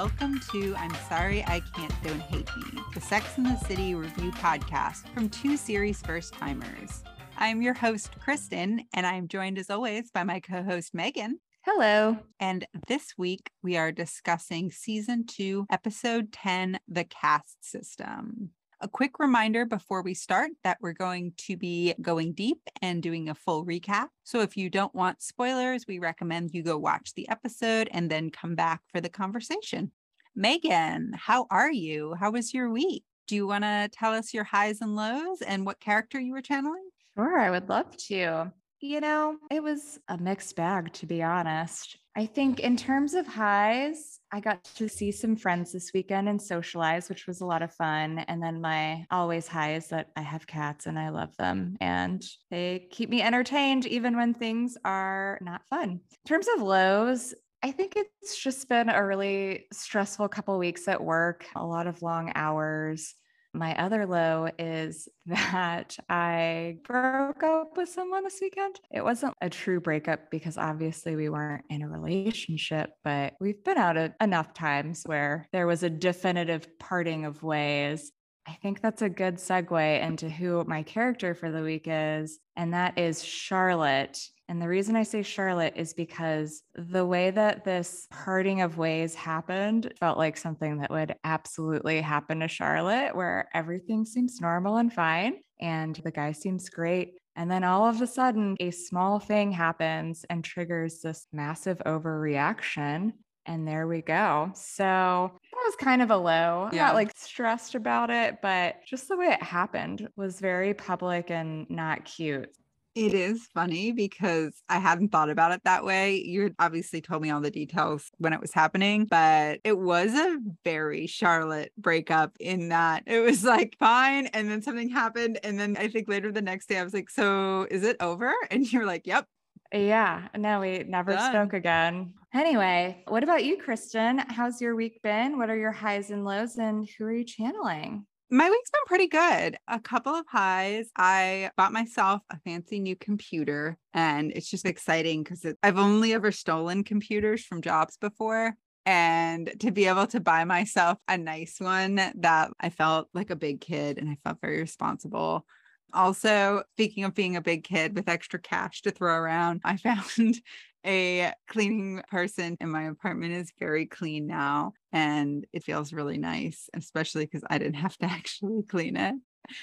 welcome to I'm Sorry I Can't Don't Hate Me, the Sex and the City review podcast from two series first timers. I'm your host, Kristin, and I'm joined as always by my co host, Meaghan. Hello. And this week we are discussing season two, episode 10, The Caste System. A quick reminder before we start that we're going to be going deep and doing a full recap. So if you don't want spoilers, we recommend you go watch the episode and then come back for the conversation. Meaghan, how are you? How was your week? Do you want to tell us your highs and lows and what character you were channeling? Sure, I would love to. You know, it was a mixed bag, to be honest. I think in terms of highs, I got to see some friends this weekend and socialize, which was a lot of fun. And then my always high is that I have cats and I love them and they keep me entertained even when things are not fun. In terms of lows, I think it's just been a really stressful couple weeks at work, a lot of long hours. My other low is that I broke up with someone this weekend. It wasn't a true breakup because obviously we weren't in a relationship, but we've been out enough times where there was a definitive parting of ways. I think that's a good segue into who my character for the week is, and that is Charlotte. And the reason I say Charlotte is because the way that this parting of ways happened felt like something that would absolutely happen to Charlotte, where everything seems normal and fine, and the guy seems great. And then all of a sudden, a small thing happens and triggers this massive overreaction. And there we go. So that was kind of a low. I'm not like stressed about it, but just the way it happened was very public and not cute. It is funny because I hadn't thought about it that way. You had obviously told me all the details when it was happening, but it was a very Charlotte breakup in that it was like fine. And then something happened. And then I think later the next day, I was like, So is it over? And you're like, Yep. Yeah. No, we never Done. spoke again. Anyway, what about you, Kristin? How's your week been? What are your highs and lows? And who are you channeling? My week's been pretty good. A couple of highs. I bought myself a fancy new computer, and it's just exciting because I've only ever stolen computers from jobs before. And to be able to buy myself a nice one that I felt like a big kid and I felt very responsible. Also, speaking of being a big kid with extra cash to throw around, I found a cleaning person in my apartment is very clean now and it feels really nice, especially because I didn't have to actually clean it.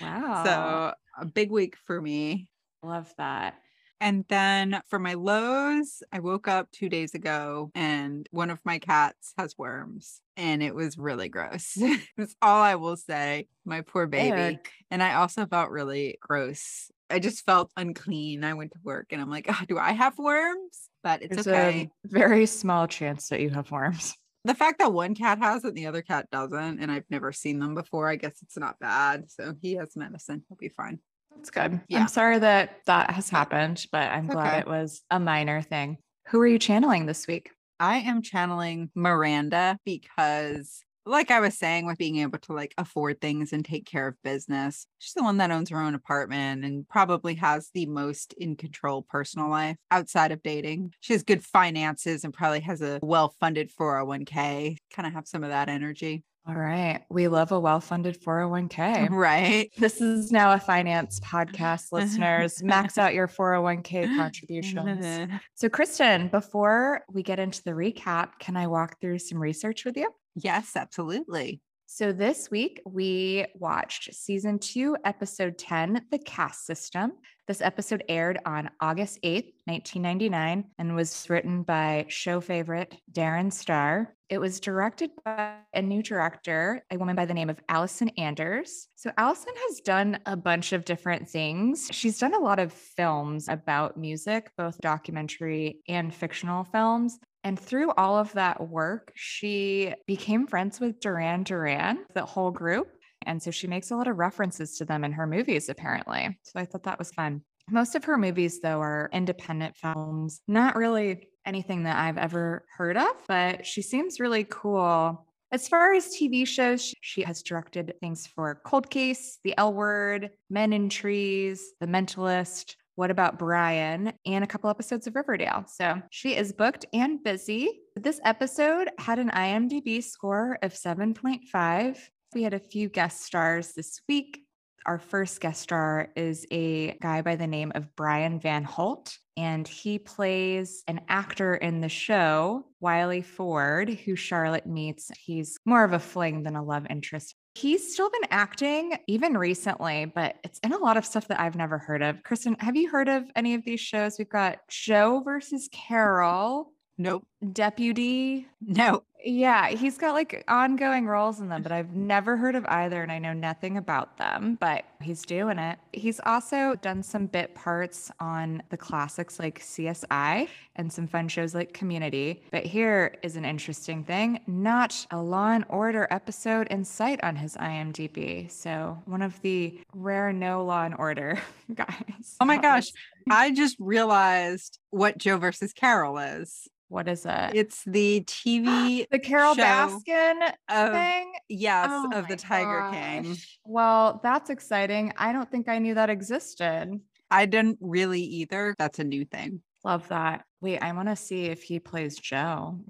Wow. So a big week for me. Love that. And then for my lows, I woke up two days ago and one of my cats has worms and it was really gross. That's all I will say. My poor baby. And I also felt really gross. I just felt unclean. I went to work and I'm like, oh, do I have worms? But it's There's okay. very small chance that you have worms. The fact that one cat has it and the other cat doesn't, and I've never seen them before, I guess it's not bad. So he has medicine. He'll be fine. That's good. Yeah. I'm sorry that that has happened, but I'm glad okay. it was a minor thing. Who are you channeling this week? I am channeling Miranda because like I was saying with being able to like afford things and take care of business. She's the one that owns her own apartment and probably has the most in control personal life outside of dating. She has good finances and probably has a well-funded 401k. Kind of have some of that energy. All right. We love a well funded 401k. Right. This is now a finance podcast, listeners. Max out your 401k contributions. so, Kristin, before we get into the recap, can I walk through some research with you? Yes, absolutely. So this week we watched season two, episode 10, The Caste System. This episode aired on August 8th, 1999, and was written by show favorite Darren Star. It was directed by a new director, a woman by the name of Allison Anders. So, Allison has done a bunch of different things. She's done a lot of films about music, both documentary and fictional films. And through all of that work, she became friends with Duran Duran, the whole group. And so she makes a lot of references to them in her movies, apparently. So I thought that was fun. Most of her movies, though, are independent films, not really anything that I've ever heard of, but she seems really cool. As far as TV shows, she has directed things for Cold Case, The L Word, Men in Trees, The Mentalist, What About Brian, and a couple episodes of Riverdale. So she is booked and busy. This episode had an IMDb score of 7.5. We had a few guest stars this week. Our first guest star is a guy by the name of Brian Van Holt, and he plays an actor in the show, Wiley Ford, who Charlotte meets. He's more of a fling than a love interest. He's still been acting even recently, but it's in a lot of stuff that I've never heard of. Kristin, have you heard of any of these shows? We've got Joe versus Carole, Nope. Deputy. No. Yeah, he's got like ongoing roles in them, but I've never heard of either and I know nothing about them, but he's doing it. He's also done some bit parts on the classics like CSI and some fun shows like Community. But here is an interesting thing not a Law and Order episode in sight on his IMDb. So, one of the rare no Law and Order guys. Oh my gosh. I just realized what Joe versus Carole is. What is it? It's the TV the Carole Baskin of thing. yes Oh of the Tiger King. Well, that's exciting. I don't think I knew that existed. I didn't really either. That's a new thing. Love that. Wait, I want to see if he plays Joe.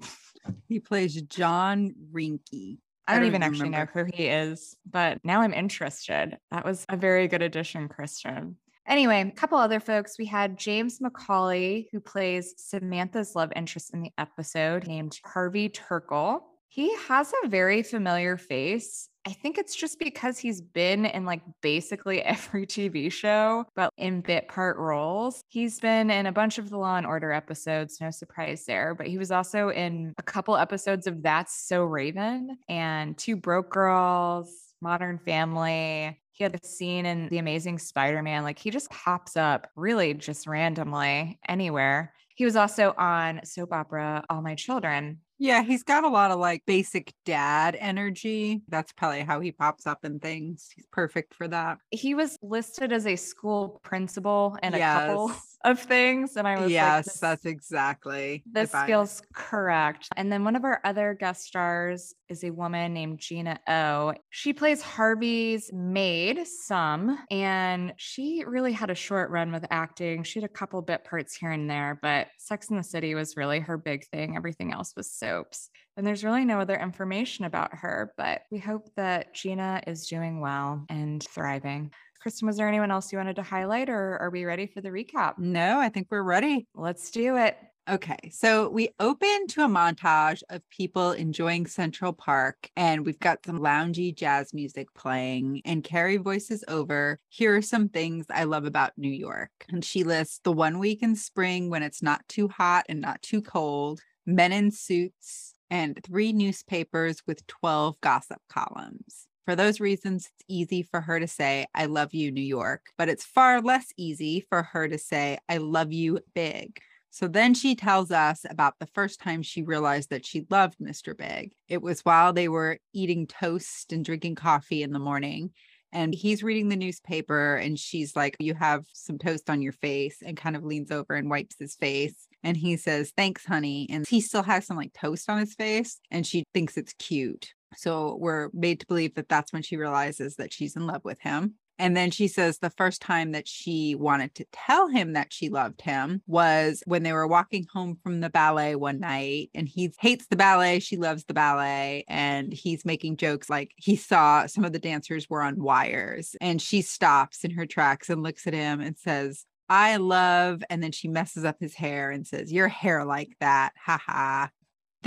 He plays John Reinke. I don't, even even actually know who he is, but now I'm interested. That was a very good addition, Christian. Anyway, a couple other folks. We had James McCauley, who plays Samantha's love interest in the episode, named Harvey Turkle. He has a very familiar face. I think it's just because he's been in like basically every TV show, but in bit part roles. He's been in a bunch of the Law and Order episodes, no surprise there, but he was also in a couple episodes of That's So Raven and Two Broke Girls, Modern Family. He had a scene in The Amazing Spider Man. Like he just pops up really just randomly anywhere. He was also on soap opera All My Children. Yeah, he's got a lot of like basic dad energy. That's probably how he pops up in things. He's perfect for that. He was listed as a school principal in a couple Yes. Of things. And I was like, Yes, this- that's exactly. This I- feels correct. And then one of our other guest stars is a woman named Gina O. She plays Harvey's maid, Sum, and she really had a short run with acting. She had a couple bit parts here and there, but Sex in the City was really her big thing. Everything else was soaps. And there's really no other information about her, but we hope that Gina is doing well and thriving. Kristin, was there anyone else you wanted to highlight, or are we ready for the recap? No, I think we're ready. Let's do it. Okay, so we open to a montage of people enjoying Central Park, and we've got some loungy jazz music playing. And Carrie voices over, Here are some things I love about New York. And she lists the one week in spring when it's not too hot and not too cold, men in suits, and three newspapers with 12 gossip columns. For those reasons, it's easy for her to say, I love you, New York, but it's far less easy for her to say, I love you, big. So then she tells us about the first time she realized that she loved Mr. Big. It was while they were eating toast and drinking coffee in the morning. And he's reading the newspaper, and she's like, You have some toast on your face, and kind of leans over and wipes his face. And he says, Thanks, honey. And he still has some like toast on his face, and she thinks it's cute. So we're made to believe that that's when she realizes that she's in love with him. And then she says the first time that she wanted to tell him that she loved him was when they were walking home from the ballet one night. And he hates the ballet. She loves the ballet. And he's making jokes like he saw some of the dancers were on wires. And she stops in her tracks and looks at him and says, I love. And then she messes up his hair and says, Your hair like that. Ha ha.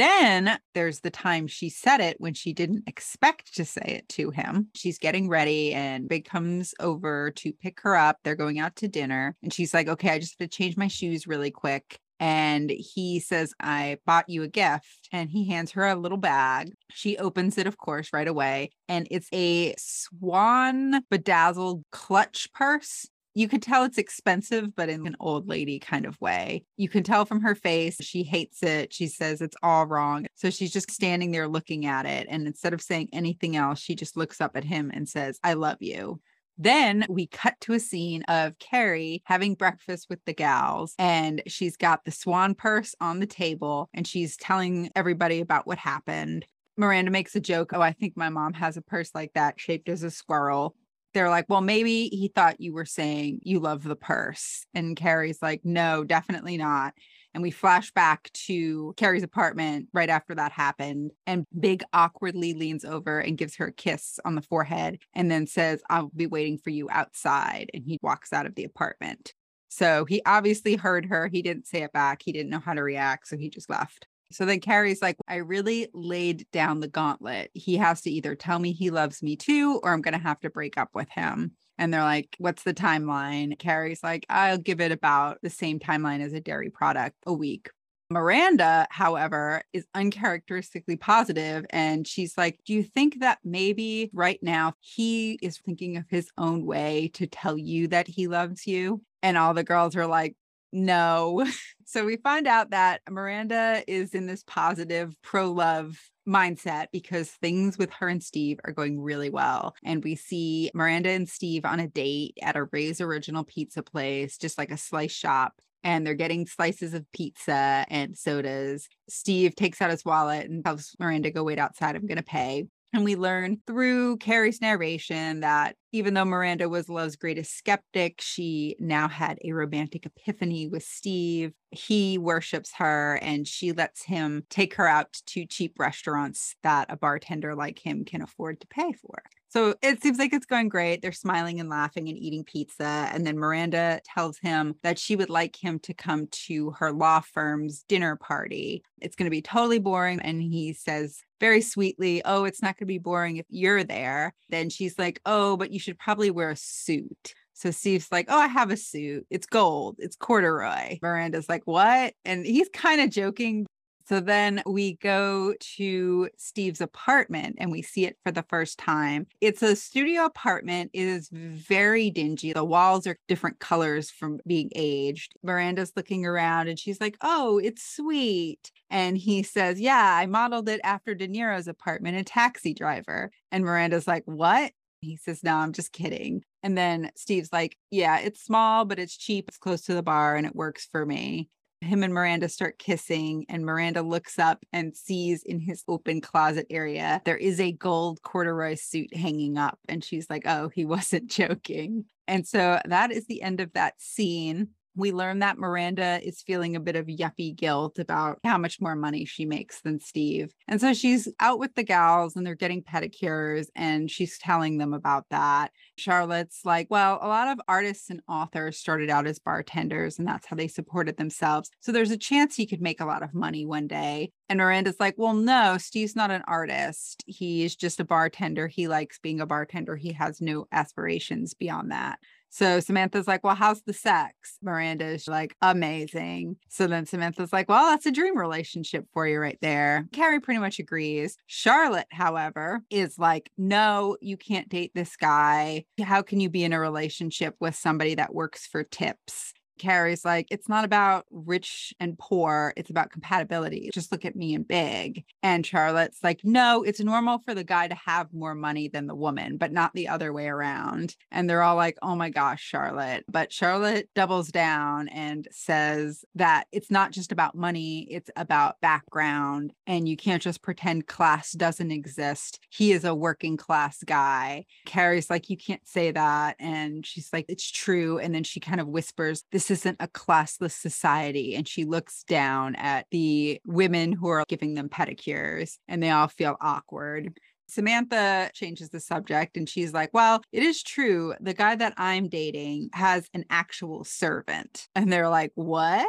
Then there's the time she said it when she didn't expect to say it to him. She's getting ready and Big comes over to pick her up. They're going out to dinner and she's like, okay, I just have to change my shoes really quick. And he says, I bought you a gift. And he hands her a little bag. She opens it, of course, right away. And it's a swan bedazzled clutch purse you could tell it's expensive, but in an old lady kind of way. You can tell from her face, she hates it. She says it's all wrong. So she's just standing there looking at it. And instead of saying anything else, she just looks up at him and says, I love you. Then we cut to a scene of Carrie having breakfast with the gals, and she's got the swan purse on the table and she's telling everybody about what happened. Miranda makes a joke. Oh, I think my mom has a purse like that shaped as a squirrel. They're like, well, maybe he thought you were saying you love the purse. And Carrie's like, no, definitely not. And we flash back to Carrie's apartment right after that happened. And Big awkwardly leans over and gives her a kiss on the forehead and then says, I'll be waiting for you outside. And he walks out of the apartment. So he obviously heard her. He didn't say it back. He didn't know how to react. So he just left. So then Carrie's like, I really laid down the gauntlet. He has to either tell me he loves me too, or I'm going to have to break up with him. And they're like, What's the timeline? Carrie's like, I'll give it about the same timeline as a dairy product a week. Miranda, however, is uncharacteristically positive, And she's like, Do you think that maybe right now he is thinking of his own way to tell you that he loves you? And all the girls are like, no. So we find out that Miranda is in this positive pro love mindset because things with her and Steve are going really well. And we see Miranda and Steve on a date at a Ray's Original Pizza place, just like a slice shop. And they're getting slices of pizza and sodas. Steve takes out his wallet and tells Miranda, go wait outside. I'm going to pay. And we learn through Carrie's narration that even though Miranda was Love's greatest skeptic, she now had a romantic epiphany with Steve. He worships her and she lets him take her out to cheap restaurants that a bartender like him can afford to pay for. So it seems like it's going great. They're smiling and laughing and eating pizza. And then Miranda tells him that she would like him to come to her law firm's dinner party. It's going to be totally boring. And he says very sweetly, Oh, it's not going to be boring if you're there. Then she's like, Oh, but you should probably wear a suit. So Steve's like, Oh, I have a suit. It's gold. It's corduroy. Miranda's like, What? And he's kind of joking, so then we go to Steve's apartment and we see it for the first time. It's a studio apartment. It is very dingy. The walls are different colors from being aged. Miranda's looking around and she's like, Oh, it's sweet. And he says, Yeah, I modeled it after De Niro's apartment in Taxi Driver. And Miranda's like, What? He says, No, I'm just kidding. And then Steve's like, Yeah, it's small, but it's cheap. It's close to the bar and it works for me him and Miranda start kissing, and Miranda looks up and sees in his open closet area there is a gold corduroy suit hanging up. And she's like, oh, he wasn't joking. And so that is the end of that scene we learn that Miranda is feeling a bit of yuppie guilt about how much more money she makes than Steve. And so she's out with the gals and they're getting pedicures and she's telling them about that. Charlotte's like, well, a lot of artists and authors started out as bartenders and that's how they supported themselves. So there's a chance he could make a lot of money one day. And Miranda's like, well, no, Steve's not an artist. He's just a bartender. He likes being a bartender. He has no aspirations beyond that. So Samantha's like, Well, how's the sex? Miranda's like, Amazing. So then Samantha's like, Well, that's a dream relationship for you right there. Carrie pretty much agrees. Charlotte, however, is like, No, you can't date this guy. How can you be in a relationship with somebody that works for tips? Carrie's like, it's not about rich and poor, it's about compatibility. Just look at me and big. And Charlotte's like, no, it's normal for the guy to have more money than the woman, but not the other way around. And they're all like, oh my gosh, Charlotte. But Charlotte doubles down and says that it's not just about money, it's about background. And you can't just pretend class doesn't exist. He is a working class guy. Carrie's like, you can't say that. And she's like, it's true. And then she kind of whispers, this isn't a classless society. And she looks down at the women who are giving them pedicures and they all feel awkward. Samantha changes the subject and she's like, Well, it is true. The guy that I'm dating has an actual servant. And they're like, What?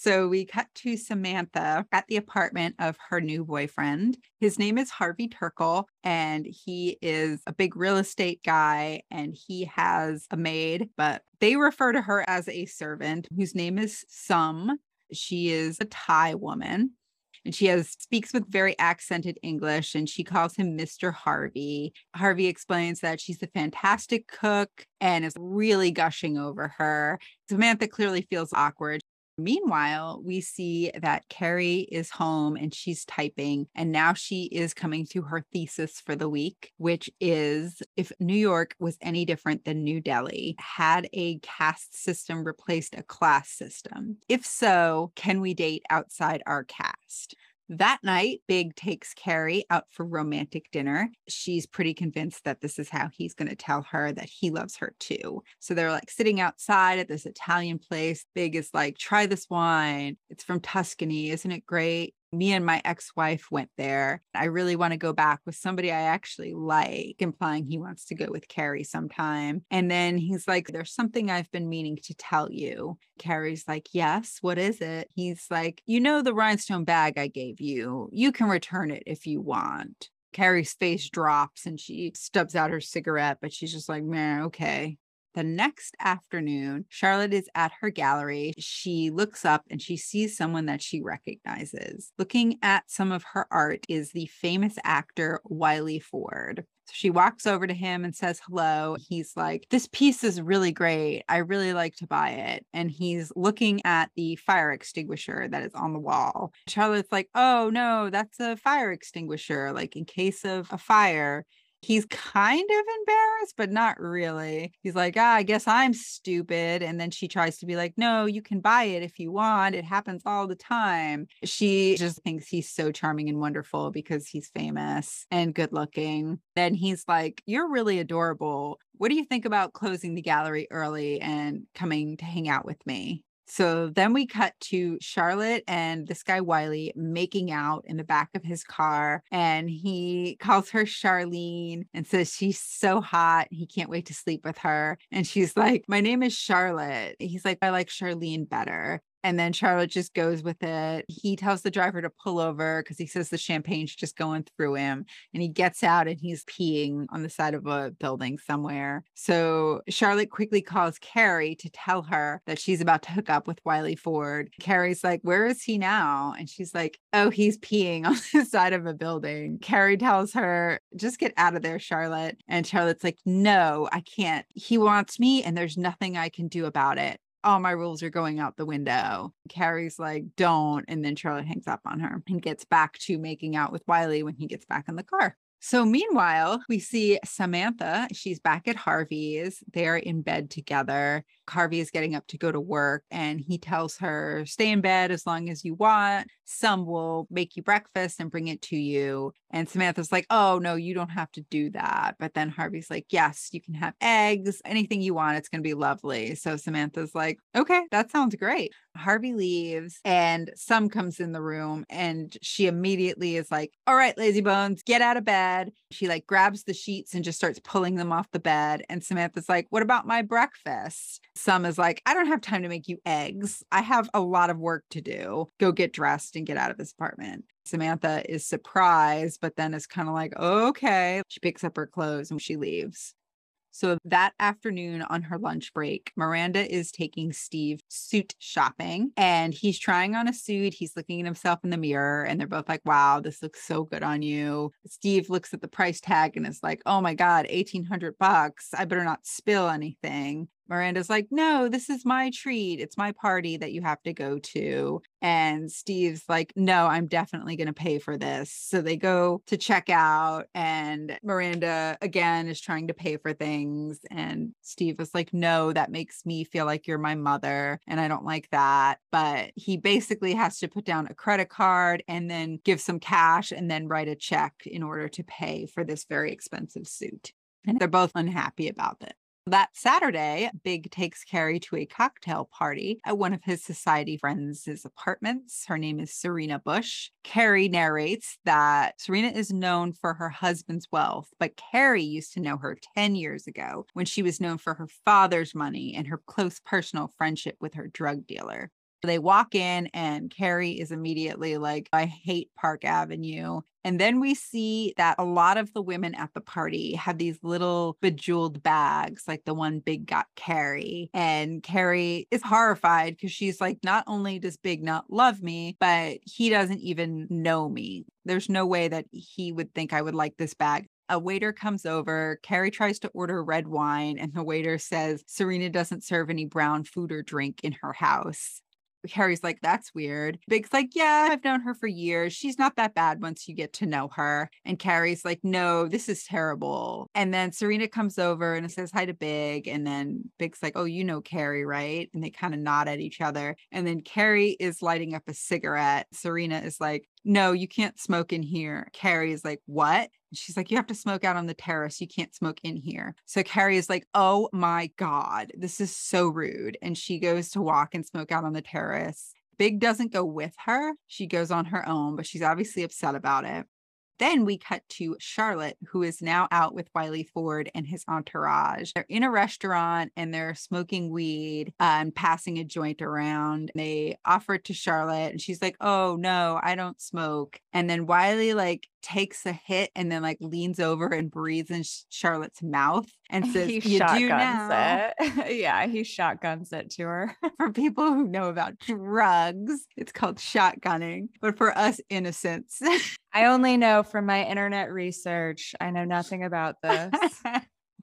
So we cut to Samantha at the apartment of her new boyfriend. His name is Harvey Turkle, and he is a big real estate guy, and he has a maid, but they refer to her as a servant whose name is Sum. She is a Thai woman and she has speaks with very accented English and she calls him Mr. Harvey. Harvey explains that she's a fantastic cook and is really gushing over her. Samantha clearly feels awkward. Meanwhile, we see that Carrie is home and she's typing, and now she is coming to her thesis for the week, which is if New York was any different than New Delhi, had a caste system replaced a class system? If so, can we date outside our caste? That night, Big takes Carrie out for romantic dinner. She's pretty convinced that this is how he's going to tell her that he loves her too. So they're like sitting outside at this Italian place. Big is like, try this wine. It's from Tuscany. Isn't it great? Me and my ex-wife went there. I really want to go back with somebody I actually like, implying he wants to go with Carrie sometime. And then he's like, There's something I've been meaning to tell you. Carrie's like, Yes, what is it? He's like, You know the rhinestone bag I gave you. You can return it if you want. Carrie's face drops and she stubs out her cigarette, but she's just like, man, okay. The next afternoon, Charlotte is at her gallery. She looks up and she sees someone that she recognizes. Looking at some of her art is the famous actor Wiley Ford. So she walks over to him and says hello. He's like, This piece is really great. I really like to buy it. And he's looking at the fire extinguisher that is on the wall. Charlotte's like, Oh, no, that's a fire extinguisher, like in case of a fire. He's kind of embarrassed, but not really. He's like, ah, I guess I'm stupid. And then she tries to be like, no, you can buy it if you want. It happens all the time. She just thinks he's so charming and wonderful because he's famous and good looking. Then he's like, You're really adorable. What do you think about closing the gallery early and coming to hang out with me? So then we cut to Charlotte and this guy Wiley making out in the back of his car. And he calls her Charlene and says she's so hot. He can't wait to sleep with her. And she's like, My name is Charlotte. He's like, I like Charlene better. And then Charlotte just goes with it. He tells the driver to pull over because he says the champagne's just going through him. And he gets out and he's peeing on the side of a building somewhere. So Charlotte quickly calls Carrie to tell her that she's about to hook up with Wiley Ford. Carrie's like, Where is he now? And she's like, Oh, he's peeing on the side of a building. Carrie tells her, Just get out of there, Charlotte. And Charlotte's like, No, I can't. He wants me, and there's nothing I can do about it all my rules are going out the window. Carrie's like, don't. And then Charlotte hangs up on her and gets back to making out with Wiley when he gets back in the car. So, meanwhile, we see Samantha. She's back at Harvey's. They're in bed together. Harvey is getting up to go to work and he tells her, Stay in bed as long as you want. Sum will make you breakfast and bring it to you. And Samantha's like, Oh, no, you don't have to do that. But then Harvey's like, Yes, you can have eggs, anything you want. It's going to be lovely. So Samantha's like, Okay, that sounds great. Harvey leaves and Sum comes in the room and she immediately is like, All right, lazy bones, get out of bed. She like grabs the sheets and just starts pulling them off the bed. And Samantha's like, What about my breakfast? Sum is like, I don't have time to make you eggs. I have a lot of work to do. Go get dressed and get out of this apartment. Samantha is surprised, but then is kind of like, okay. She picks up her clothes and she leaves. So that afternoon on her lunch break, Miranda is taking Steve suit shopping and he's trying on a suit. He's looking at himself in the mirror and they're both like, wow, this looks so good on you. Steve looks at the price tag and is like, oh my God, 1800 bucks. I better not spill anything. Miranda's like, no, this is my treat. It's my party that you have to go to. And Steve's like, no, I'm definitely going to pay for this. So they go to check out, and Miranda again is trying to pay for things. And Steve is like, no, that makes me feel like you're my mother. And I don't like that. But he basically has to put down a credit card and then give some cash and then write a check in order to pay for this very expensive suit. And they're both unhappy about it. That Saturday, Big takes Carrie to a cocktail party at one of his society friends' apartments. Her name is Serena Bush. Carrie narrates that Serena is known for her husband's wealth, but Carrie used to know her 10 years ago when she was known for her father's money and her close personal friendship with her drug dealer. They walk in, and Carrie is immediately like, I hate Park Avenue. And then we see that a lot of the women at the party have these little bejeweled bags, like the one Big got Carrie. And Carrie is horrified because she's like, not only does Big not love me, but he doesn't even know me. There's no way that he would think I would like this bag a waiter comes over. Carrie tries to order red wine, and the waiter says Serena doesn't serve any brown food or drink in her house. Harry's like, that's weird. Big's like, yeah, I've known her for years. She's not that bad once you get to know her. And Carrie's like, no, this is terrible. And then Serena comes over and says hi to Big. And then Big's like, oh, you know Carrie, right? And they kind of nod at each other. And then Carrie is lighting up a cigarette. Serena is like, no, you can't smoke in here. Carrie is like, what? She's like, you have to smoke out on the terrace. You can't smoke in here. So Carrie is like, oh my God, this is so rude. And she goes to walk and smoke out on the terrace. Big doesn't go with her. She goes on her own, but she's obviously upset about it. Then we cut to Charlotte, who is now out with Wiley Ford and his entourage. They're in a restaurant and they're smoking weed and passing a joint around. They offer it to Charlotte and she's like, Oh, no, I don't smoke. And then Wiley like takes a hit and then like leans over and breathes in Charlotte's mouth and says, he "You do now." it. yeah, he shotguns it to her. For people who know about drugs, it's called shotgunning, but for us innocents, I only know from my internet research. I know nothing about this.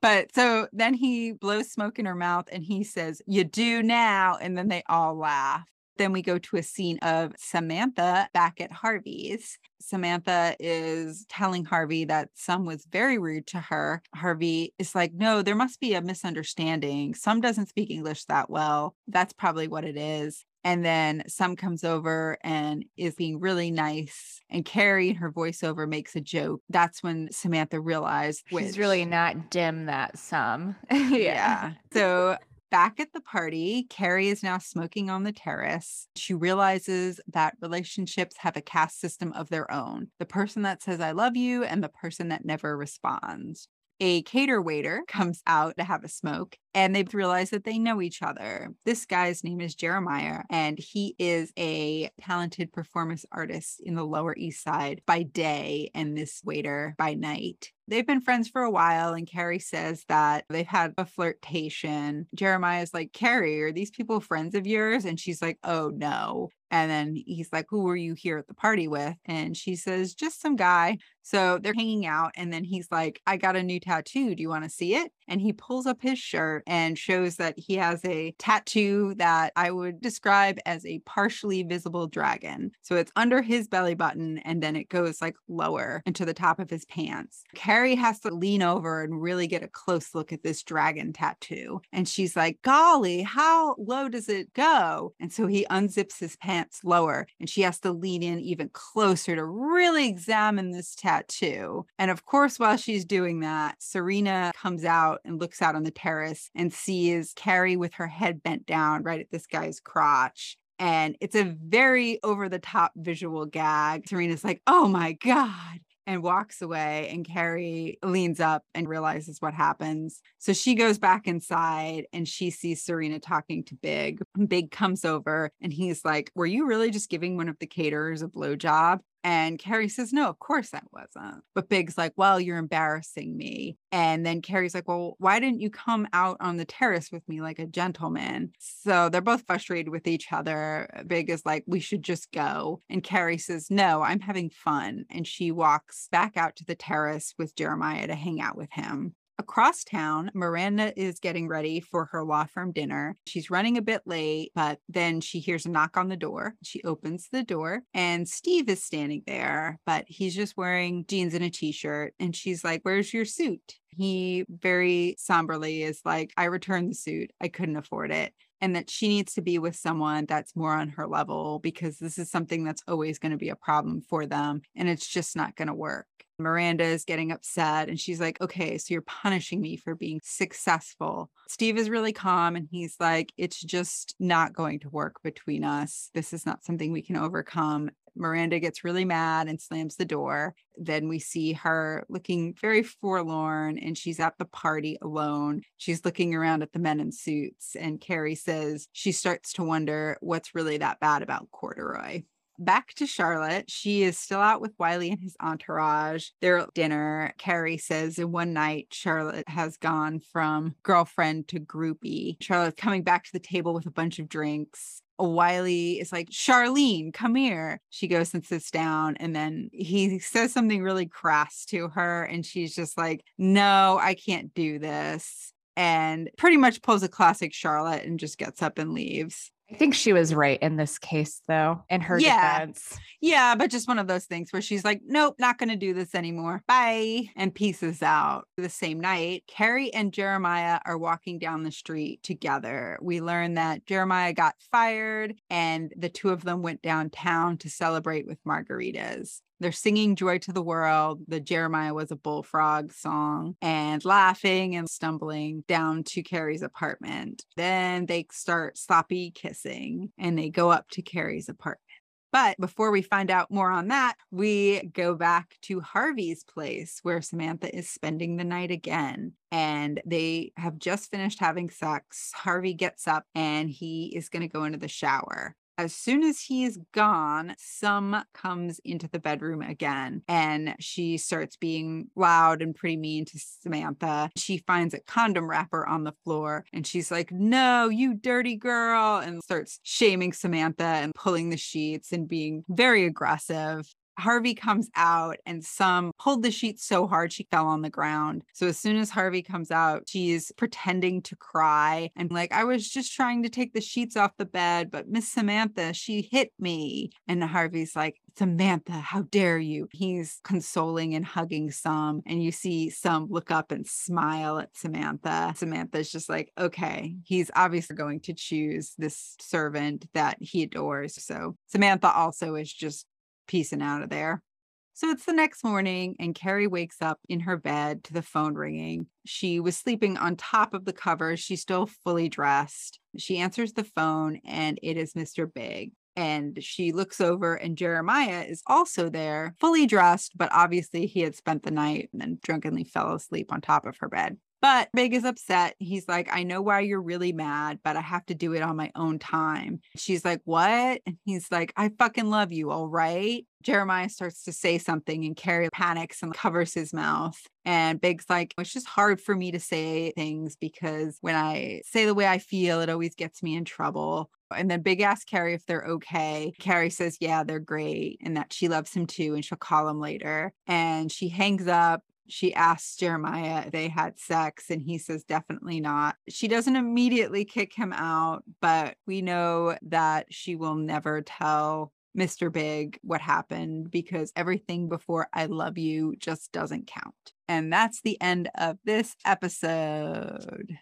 But so then he blows smoke in her mouth and he says, You do now. And then they all laugh. Then we go to a scene of Samantha back at Harvey's. Samantha is telling Harvey that Sum was very rude to her. Harvey is like, no, there must be a misunderstanding. Sum doesn't speak English that well. That's probably what it is. And then Sum comes over and is being really nice. And Carrie, in her voiceover, makes a joke. That's when Samantha realized She's which- really not dim that Sum. yeah. So back at the party, Carrie is now smoking on the terrace. She realizes that relationships have a caste system of their own the person that says, I love you, and the person that never responds. A cater waiter comes out to have a smoke and they've realized that they know each other. This guy's name is Jeremiah, and he is a talented performance artist in the Lower East Side by day, and this waiter by night. They've been friends for a while, and Carrie says that they've had a flirtation. Jeremiah's like, Carrie, are these people friends of yours? And she's like, Oh no. And then he's like, Who were you here at the party with? And she says, Just some guy. So they're hanging out. And then he's like, I got a new tattoo. Do you want to see it? And he pulls up his shirt and shows that he has a tattoo that I would describe as a partially visible dragon. So it's under his belly button and then it goes like lower into the top of his pants. Has to lean over and really get a close look at this dragon tattoo. And she's like, Golly, how low does it go? And so he unzips his pants lower and she has to lean in even closer to really examine this tattoo. And of course, while she's doing that, Serena comes out and looks out on the terrace and sees Carrie with her head bent down right at this guy's crotch. And it's a very over the top visual gag. Serena's like, oh my God and walks away and Carrie leans up and realizes what happens. So she goes back inside and she sees Serena talking to Big. Big comes over and he's like, "Were you really just giving one of the caterers a blowjob?" And Carrie says, No, of course I wasn't. But Big's like, Well, you're embarrassing me. And then Carrie's like, Well, why didn't you come out on the terrace with me like a gentleman? So they're both frustrated with each other. Big is like, We should just go. And Carrie says, No, I'm having fun. And she walks back out to the terrace with Jeremiah to hang out with him. Across town, Miranda is getting ready for her law firm dinner. She's running a bit late, but then she hears a knock on the door. She opens the door and Steve is standing there, but he's just wearing jeans and a t shirt. And she's like, Where's your suit? He very somberly is like, I returned the suit. I couldn't afford it and that she needs to be with someone that's more on her level because this is something that's always going to be a problem for them and it's just not going to work. Miranda is getting upset and she's like, okay, so you're punishing me for being successful. Steve is really calm and he's like, it's just not going to work between us. This is not something we can overcome. Miranda gets really mad and slams the door. Then we see her looking very forlorn and she's at the party alone. She's looking around at the men in suits. And Carrie says she starts to wonder what's really that bad about Corduroy back to Charlotte. She is still out with Wiley and his entourage. They're dinner. Carrie says in one night, Charlotte has gone from girlfriend to groupie. Charlotte's coming back to the table with a bunch of drinks. Wiley is like, Charlene, come here. She goes and sits down, and then he says something really crass to her, and she's just like, No, I can't do this. And pretty much pulls a classic Charlotte and just gets up and leaves. I think she was right in this case, though, in her Yeah. defense. Yeah, but just one of those things where she's like, nope, not going to do this anymore. Bye. And pieces out. The same night, Carrie and Jeremiah are walking down the street together. We learn that Jeremiah got fired and the two of them went downtown to celebrate with margaritas. They're singing Joy to the World. The Jeremiah was a bullfrog song and laughing and stumbling down to Carrie's apartment. Then they start sloppy kissing and they go up to Carrie's apartment. But before we find out more on that, we go back to Harvey's place where Samantha is spending the night again. And they have just finished having sex. Harvey gets up and he is going to go into the shower. As soon as he is gone, Sum comes into the bedroom again and she starts being loud and pretty mean to Samantha. She finds a condom wrapper on the floor and she's like, No, you dirty girl, and starts shaming Samantha and pulling the sheets and being very aggressive. Harvey comes out and Sum pulled the sheet so hard she fell on the ground. So as soon as Harvey comes out, she's pretending to cry and like, I was just trying to take the sheets off the bed, but Miss Samantha, she hit me. And Harvey's like, Samantha, how dare you? He's consoling and hugging Sum. And you see Sum look up and smile at Samantha. Samantha's just like, okay, he's obviously going to choose this servant that he adores. So Samantha also is just piecing out of there. So it's the next morning, and Carrie wakes up in her bed to the phone ringing. She was sleeping on top of the covers. She's still fully dressed. She answers the phone, and it is Mr. Big. And she looks over, and Jeremiah is also there, fully dressed, but obviously he had spent the night and then drunkenly fell asleep on top of her bed. But Big is upset. He's like, I know why you're really mad, but I have to do it on my own time. She's like, What? And he's like, I fucking love you. All right. Jeremiah starts to say something and Carrie panics and covers his mouth. And Big's like, It's just hard for me to say things because when I say the way I feel, it always gets me in trouble. And then Big asks Carrie if they're okay. Carrie says, Yeah, they're great. And that she loves him too. And she'll call him later. And she hangs up she asks Jeremiah if they had sex, and he says definitely not. She doesn't immediately kick him out, but we know that she will never tell Mr. Big what happened because everything before I love you just doesn't count. And that's the end of this episode.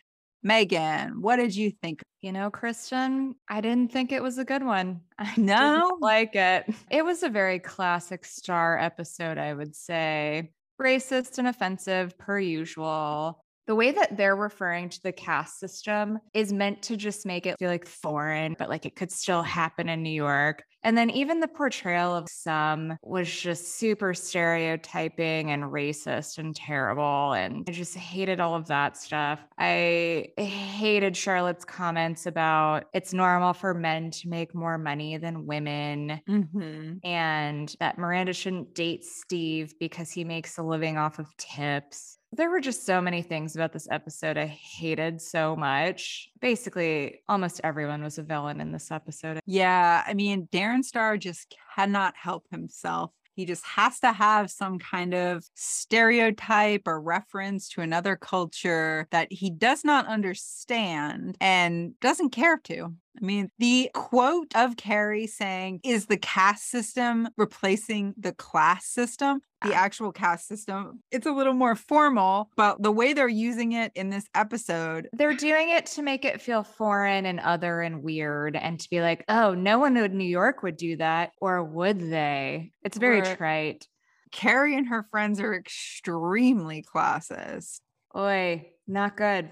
Meaghan, what did you think? You know, Kristin, I didn't think it was a good one. I No? didn't like it. It was a very classic star episode, I would say. Racist and offensive per usual. The way that they're referring to the caste system is meant to just make it feel like foreign, but like it could still happen in New York. And then even the portrayal of Sum was just super stereotyping and racist and terrible. And I just hated all of that stuff. I hated Charlotte's comments about it's normal for men to make more money than women Mm-hmm. and that Miranda shouldn't date Steve because he makes a living off of tips. There were just so many things about this episode I hated so much. Basically, almost everyone was a villain in this episode. Yeah, I mean, Darren Star just cannot help himself. He just has to have some kind of stereotype or reference to another culture that he does not understand and doesn't care to. I mean, the quote of Carrie saying, Is the caste system replacing the class system? The ah. actual caste system, it's a little more formal, but the way they're using it in this episode, They're doing it to make it feel foreign and other and weird and to be like, oh, no one in New York would do that. Or would they? It's very Or- trite. Carrie and her friends are extremely classist. Oi, not good.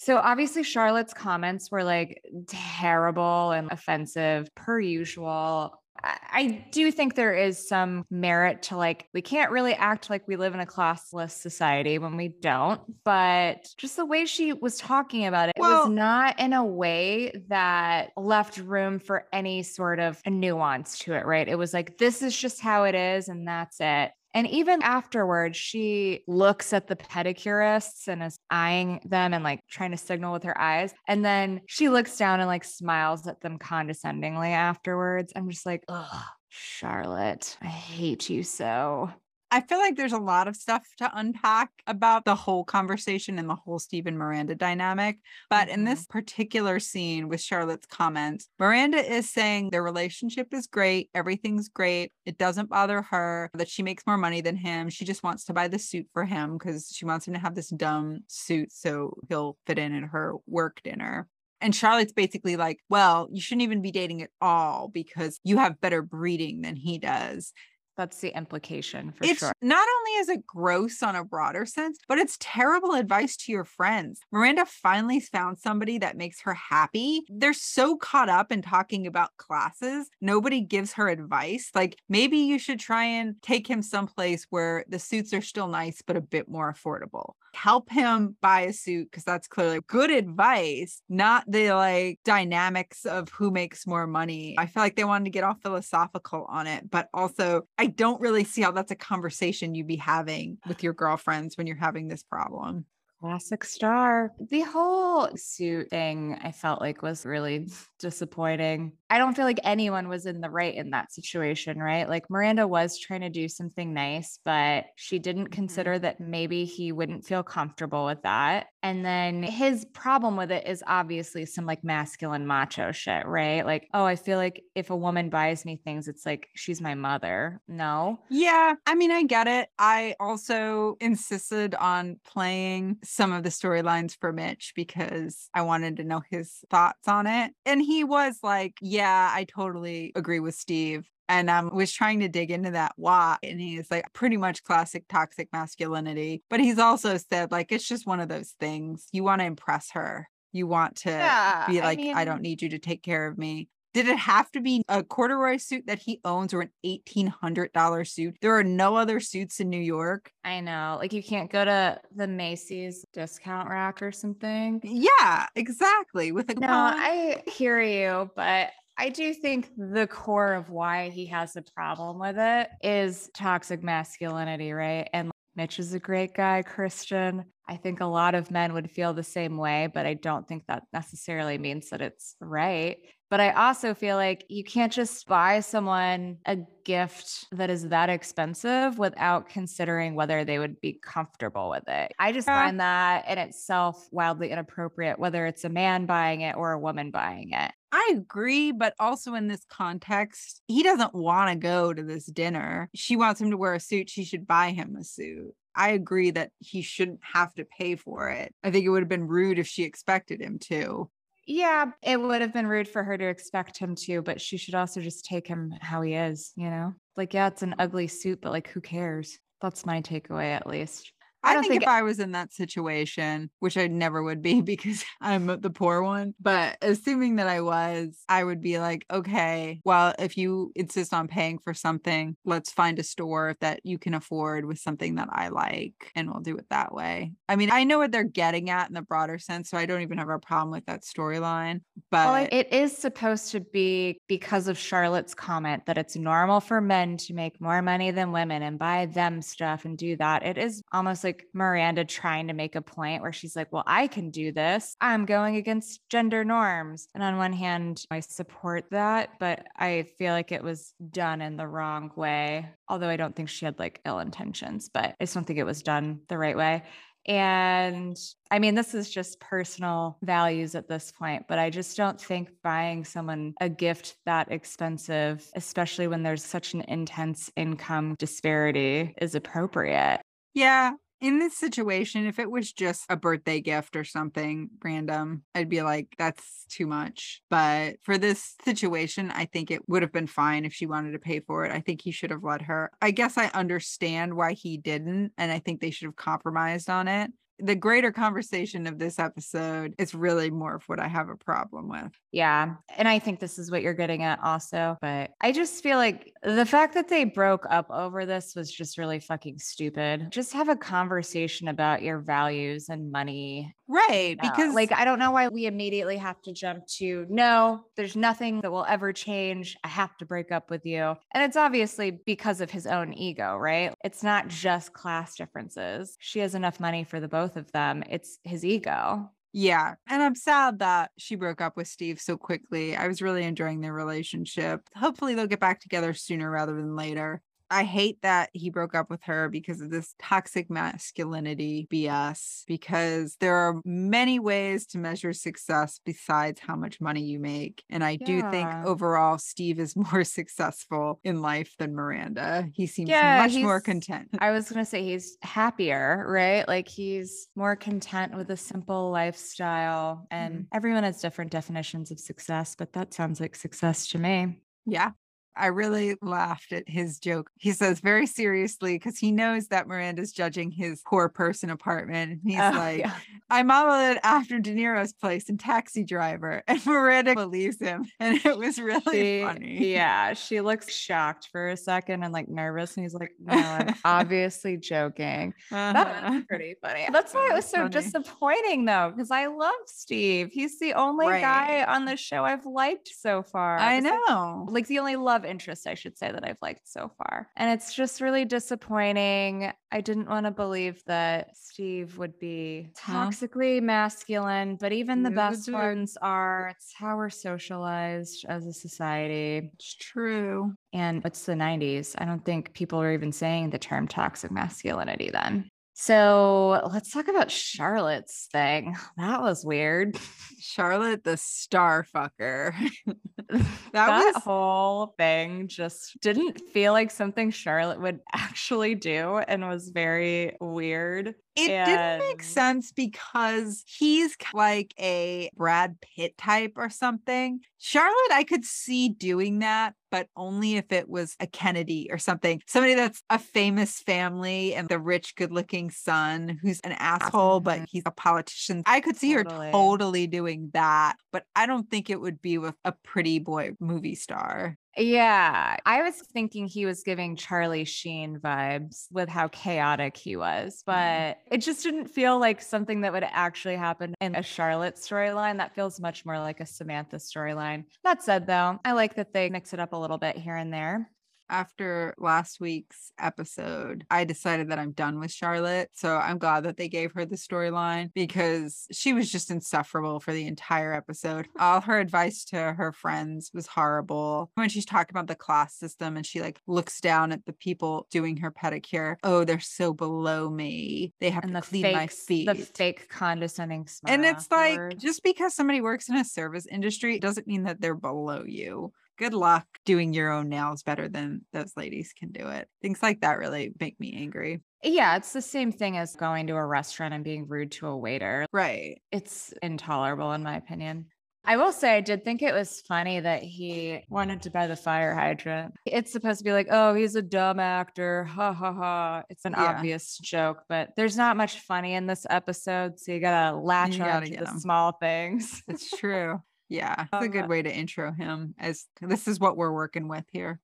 So obviously Charlotte's comments were like terrible and offensive per usual. I do think there is some merit to like, we can't really act like we live in a classless society when we don't, but just the way she was talking about it Well- was not in a way that left room for any sort of nuance to it, right? It was like, this is just how it is, and that's it. And even afterwards, she looks at the pedicurists and is eyeing them and like trying to signal with her eyes. And then she looks down and like smiles at them condescendingly afterwards. I'm just like, ugh, Charlotte, I hate you so. I feel like there's a lot of stuff to unpack about the whole conversation and the whole Stephen Miranda dynamic. But in mm-hmm. this particular scene with Charlotte's comments, Miranda is saying their relationship is great. Everything's great. It doesn't bother her that she makes more money than him. She just wants to buy the suit for him because she wants him to have this dumb suit so he'll fit in at her work dinner. And Charlotte's basically like, well, you shouldn't even be dating at all because you have better breeding than he does. That's the implication for it's sure. not only is it gross on a broader sense, but it's terrible advice to your friends. Miranda finally found somebody that makes her happy. They're so caught up in talking about classes, nobody gives her advice. Like maybe you should try and take him someplace where the suits are still nice, but a bit more affordable help him buy a suit because that's clearly good advice, not the like dynamics of who makes more money. I feel like they wanted to get all philosophical on it, but also I don't really see how that's a conversation you'd be having with your girlfriends when you're having this problem. Classic star. The whole suit thing I felt like was really disappointing. I don't feel like anyone was in the right in that situation, right? Like Miranda was trying to do something nice, but she didn't Mhm. consider that maybe he wouldn't feel comfortable with that. And then his problem with it is obviously some like masculine macho shit, right? Like, oh, I feel like if a woman buys me things, it's like she's my mother. No. Yeah, I mean, I get it. I also insisted on playing some of the storylines for Mitch because I wanted to know his thoughts on it. And he was like, Yeah, I totally agree with Steve. And I um, was trying to dig into that why. And he's like, pretty much classic toxic masculinity. But he's also said, like, it's just one of those things. You want to impress her. You want to Yeah, be I like, I don't need you to take care of me. Did it have to be a corduroy suit that he owns or an $1,800 suit? There are no other suits in New York. I know. Like you can't go to the Macy's discount rack or something. Yeah, exactly. With a No, con- I hear you, but I do think the core of why he has a problem with it is toxic masculinity, right? And Mitch is a great guy, Kristin. I think a lot of men would feel the same way, but I don't think that necessarily means that it's right. But I also feel like you can't just buy someone a gift that is that expensive without considering whether they would be comfortable with it. I just Yeah. find that in itself wildly inappropriate, whether it's a man buying it or a woman buying it. I agree, but also in this context, he doesn't want to go to this dinner. She wants him to wear a suit. She should buy him a suit. I agree that he shouldn't have to pay for it. I think it would have been rude if she expected him to. Yeah, it would have been rude for her to expect him to, but she should also just take him how he is, you know? Like, yeah, it's an ugly suit, but like, who cares? That's my takeaway, at least. I think, think- if I was in that situation, which I never would be because I'm the poor one, but assuming that I was, I would be like, okay, well, if you insist on paying for something, let's find a store that you can afford with something that I like and we'll do it that way. I mean, I know what they're getting at in the broader sense, so I don't even have a problem with that storyline. But Well, it is supposed to be because of Charlotte's comment that it's normal for men to make more money than women and buy them stuff and do that. It is almost like Miranda trying to make a point where she's like, Well, I can do this. I'm going against gender norms. And on one hand, I support that, but I feel like it was done in the wrong way. Although I don't think she had like ill intentions, but I just don't think it was done the right way. And I mean, this is just personal values at this point, but I just don't think buying someone a gift that expensive, especially when there's such an intense income disparity, is appropriate. yeah, in this situation, if it was just a birthday gift or something random, I'd be like, that's too much. But for this situation, I think it would have been fine if she wanted to pay for it. I think he should have let her. I guess I understand why he didn't. And I think they should have compromised on it. The greater conversation of this episode is really more of what I have a problem with. Yeah. And I think this is what you're getting at also. But I just feel like the fact that they broke up over this was just really fucking stupid. Just have a conversation about your values and money Right. Yeah, Because, like I don't know why we immediately have to jump to no, there's nothing that will ever change. I have to break up with you. And it's obviously because of his own ego, right? It's not just class differences. She has enough money for the both of them. It's his ego. Yeah. And I'm sad that she broke up with Steve so quickly. I was really enjoying their relationship. Hopefully, they'll get back together sooner rather than later. I hate that he broke up with her because of this toxic masculinity BS, because there are many ways to measure success besides how much money you make. And I do think overall, Steve is more successful in life than Miranda. He seems Yeah, much more content. I was going to say he's happier, right? Like he's more content with a simple lifestyle. And Mhm. everyone has different definitions of success, but that sounds like success to me. Yeah. I really laughed at his joke. He says very seriously because he knows that Miranda's judging his poor person apartment. And he's Oh, like, yeah. I modeled it after De Niro's place in Taxi Driver. And Miranda believes him. And it was really She- funny. Yeah, she looks shocked for a second and like nervous. And he's like, No, I'm obviously joking. Uh-huh. was pretty funny. That's why it was so Funny. disappointing though, because I love Steve. He's the only guy on the show I've liked so far. I know. like the only love interest I should say that I've liked so far. And it's just really disappointing. I didn't want to believe that Steve would be toxically masculine, but even the best ones are. It's how we're socialized as a society. It's true. And it's the 90s. I don't think people are even saying the term toxic masculinity then. So let's talk about Charlotte's thing. That was weird. Charlotte, the star fucker. that, That was- whole thing just didn't feel like something Charlotte would actually do and was very weird. It didn't make sense because he's like a Brad Pitt type or something. Charlotte, I could see doing that, but only if it was a Kennedy or something. Somebody that's a famous family and the rich, good looking son who's an asshole, but Mhm. he's a politician. I could see Totally. her totally doing that, but I don't think it would be with a pretty boy movie star. Yeah, I was thinking he was giving Charlie Sheen vibes with how chaotic he was, mm. but it just didn't feel like something that would actually happen in a Charlotte storyline. That feels much more like a Samantha storyline. That said, though, I like that they mix it up a little bit here and there. After last week's episode, I decided that I'm done with Charlotte. So I'm glad that they gave her the storyline because she was just insufferable for the entire episode. All her advice to her friends was horrible. When she's talking about the class system and she like looks down at the people doing her pedicure, oh, they're so below me. They have And to the clean my feet. the fake condescending smile. And it's like just because somebody works in a service industry doesn't mean that they're below you. Good luck doing your own nails better than those ladies can do it. Things like that really make me angry. yeah, it's the same thing as going to a restaurant and being rude to a waiter. Right. It's intolerable, in my opinion. I will say, I did think it was funny that he wanted to buy the fire hydrant. It's supposed to be like, oh, he's a dumb actor. Ha ha ha. It's an Yeah. obvious joke, but there's not much funny in this episode. So you got to latch You on gotta to the small things. It's true. Yeah. It's a Um, good way to intro him as this is what we're working with here.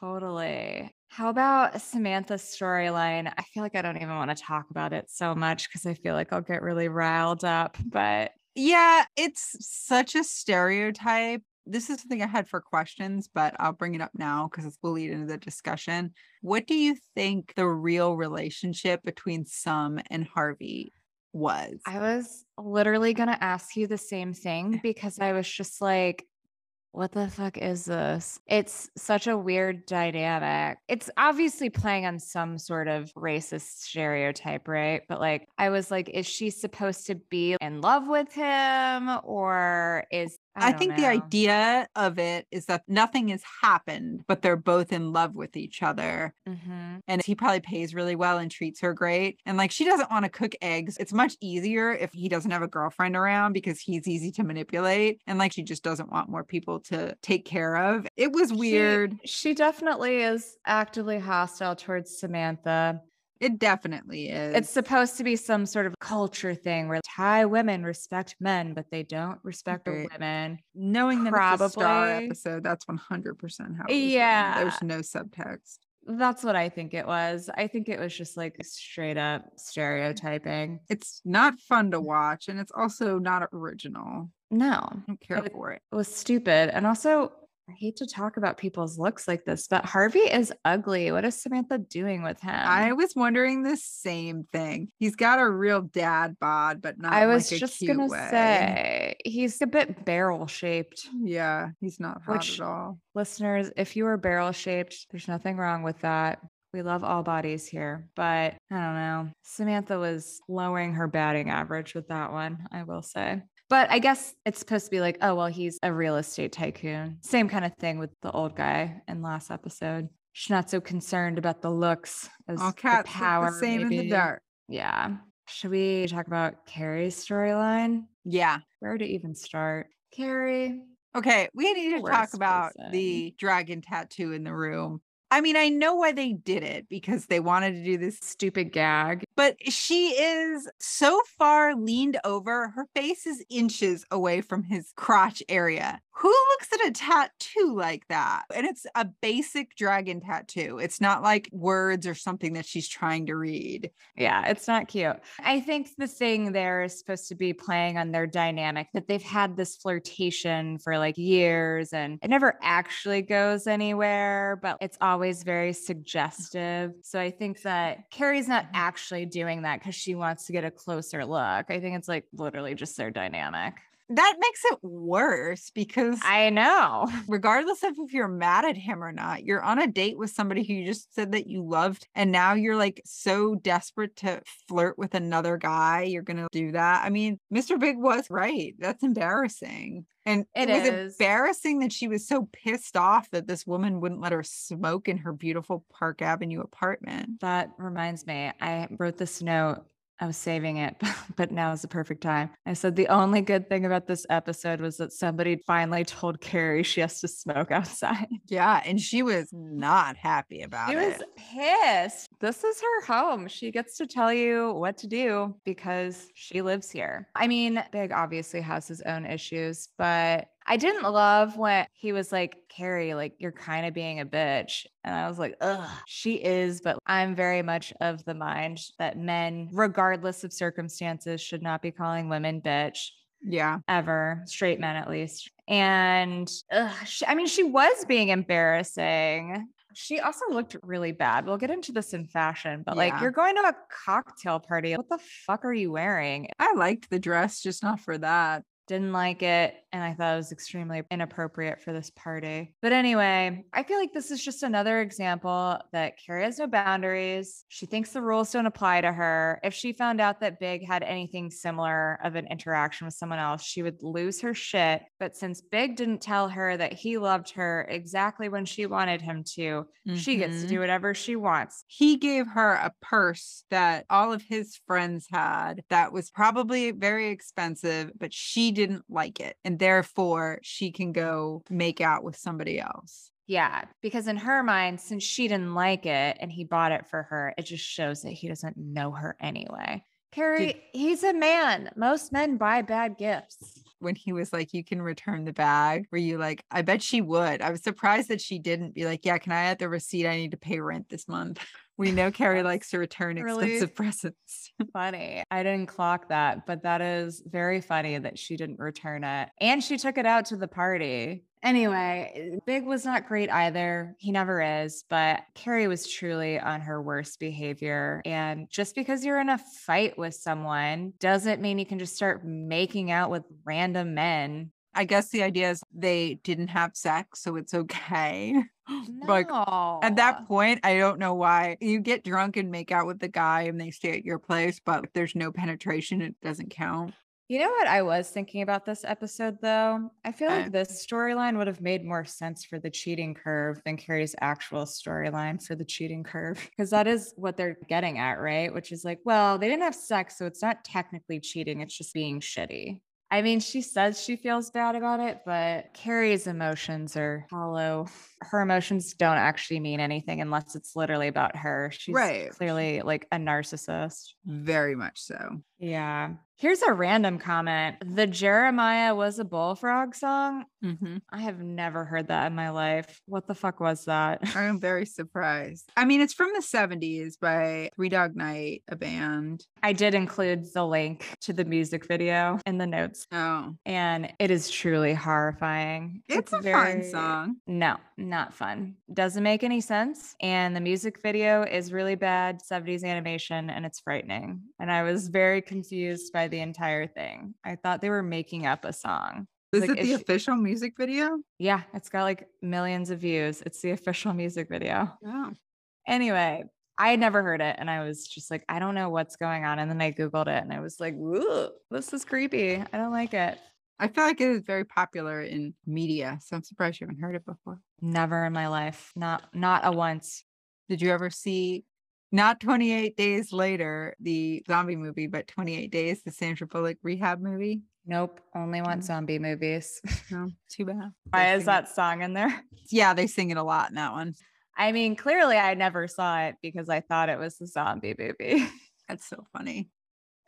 Totally. How about Samantha's storyline? I feel like I don't even want to talk about it so much because I feel like I'll get really riled up. But Yeah, it's such a stereotype. This is something I had for questions, but I'll bring it up now because it will lead into the discussion. What do you think the real relationship between Sum and Harvey was? I was literally going to ask you the same thing because I was just like, what the fuck is this? It's such a weird dynamic. It's obviously playing on some sort of racist stereotype, right? But like, I was like, is she supposed to be in love with him or is I, don't think the idea of it is that nothing has happened, but they're both in love with each other. Mhm. And he probably pays really well and treats her great. And like she doesn't want to cook eggs. It's much easier if he doesn't have a girlfriend around because he's easy to manipulate. And like she just doesn't want more people to take care of. It was She- weird. She, definitely is actively hostile towards Samantha. It definitely is. It's supposed to be some sort of culture thing where Thai women respect men, but they don't respect Right. women. knowing that it's a star probably- episode. That's 100% how it was written. Yeah. There's no subtext. That's what I think it was. I think it was just like straight up stereotyping. It's not fun to watch and it's also not original. No, I don't care It- for it. it was stupid. And also, I hate to talk about people's looks like this, but Harvey is ugly. What is Samantha doing with him? I was wondering the same thing. He's got a real dad bod, but not. I was like just gonna way. say he's a bit barrel shaped. Yeah, he's not hot Which- at all. Listeners, if you are barrel shaped, there's nothing wrong with that. We love all bodies here, but I don't know. Samantha was lowering her batting average with that one, I will say. But I guess it's supposed to be like, oh, well, he's a real estate tycoon. Same kind of thing with the old guy in last episode. She's not so concerned about the looks as All the cats look power. the same in the dark. Yeah. Should we talk about Carrie's storyline? Yeah. Where to even start? Carrie, Okay, we need to talk about person. the dragon tattoo in the room. I mean, I know why they did it because they wanted to do this, stupid gag. but she is so far leaned over. Her face is inches away from his crotch area. Who looks at a tattoo like that? And it's a basic dragon tattoo. It's not like words or something that she's trying to read. Yeah, it's not cute. I think the thing there is supposed to be playing on their dynamic that they've had this flirtation for like years and it never actually goes anywhere, but it's always very suggestive. So I think that Carrie's not mm-hmm. actually doing that because she wants to get a closer look. I think it's like literally just their dynamic. That makes it worse because I know. regardless of if you're mad at him or not, you're on a date with somebody who you just said that you loved, and now you're like so desperate to flirt with another guy, you're gonna do that. I mean, Mr. Big was right. That's embarrassing. And It was is. embarrassing that she was so pissed off that this woman wouldn't let her smoke in her beautiful Park Avenue apartment. That reminds me, I wrote this note. I was saving it, but now is the perfect time. I said the only good thing about this episode was that somebody finally told Carrie she has to smoke outside. Yeah, and she was not happy about it. She was pissed. This is her home. She gets to tell you what to do because she lives here. I mean, Big obviously has his own issues, but I didn't love when he was like, Carrie, like, you're kind of being a bitch. And I was like, ugh, she is. But I'm very much of the mind that men, regardless of circumstances, should not be calling women bitch yeah. ever, straight men at least. And ugh, she, I mean, she was being embarrassing. She also looked really bad. We'll get into this in fashion, but like, you're going to a cocktail party. What the fuck are you wearing? I liked the dress, just not for that. Didn't like it. And I thought it was extremely inappropriate for this party. But anyway, I feel like this is just another example that Carrie has no boundaries. She thinks the rules don't apply to her. If she found out that Big had anything similar of an interaction with someone else, she would lose her shit. But since Big didn't tell her that he loved her exactly when she wanted him to, she gets to Mhm. do whatever she wants. he gave her a purse that all of his friends had that was probably very expensive, but she didn't like it. And therefore, she can go make out with somebody else. Yeah, because in her mind, since she didn't like it and he bought it for her, it just shows that he doesn't know her anyway. Carrie, he's a man. Most men buy bad gifts. When he was like, You can return the bag, were you like, I bet she would. I was surprised that she didn't be like, Yeah, can I add the receipt? I need to pay rent this month. We know Carrie likes to return really expensive presents. Funny. I didn't clock that, but that is very funny that she didn't return it. And she took it out to the party. Anyway, Big was not great either. He never is, but Carrie was truly on her worst behavior. And just because you're in a fight with someone doesn't mean you can just start making out with random men. I guess the idea is they didn't have sex, so it's okay. Like, At that point, I don't know why you get drunk and make out with the guy and they stay at your place, but if there's no penetration, it doesn't count. You know what I was thinking about this episode though? I feel like this storyline would have made more sense for the cheating curve than Carrie's actual storyline for the cheating curve. Because that is what they're getting at, right? Which is like, well, they didn't have sex, so it's not technically cheating, it's just being shitty. I mean, she says she feels bad about it, but Carrie's emotions are hollow. Her emotions don't actually mean anything unless it's literally about her. She's Right. clearly like a narcissist. Very much so. Yeah. Here's a random comment. The Jeremiah was a bullfrog song. Mhm. I have never heard that in my life. What the fuck was that? I'm very surprised. I mean, it's from the 70s by Three Dog Night, a band. I did include the link to the music video in the notes, Oh, and it is truly horrifying. it's, a fun very- song. No, not fun. Doesn't make any sense. And the music video is really bad 70s animation and it's frightening. And I was very confused by the entire thing. I thought they were making up a song. Is Like, it the she- official music video? Yeah, it's got like millions of views. It's the official music video. Oh. Anyway, I had never heard it and I was just like, I don't know what's going on. And then I Googled it and I was like, Ooh, this is creepy. I don't like it. I feel like it is very popular in media, so I'm surprised you haven't heard it before. Never in my life. Not not a once. Did you ever see not 28 Days Later, the zombie movie, but 28 Days, the Sandra Bullock rehab movie? Nope. Only want Mm. zombie movies. No, too bad. Why They is sing it- that song in there? Yeah, they sing it a lot in that one. I mean, clearly I never saw it because I thought it was the zombie movie. That's so funny.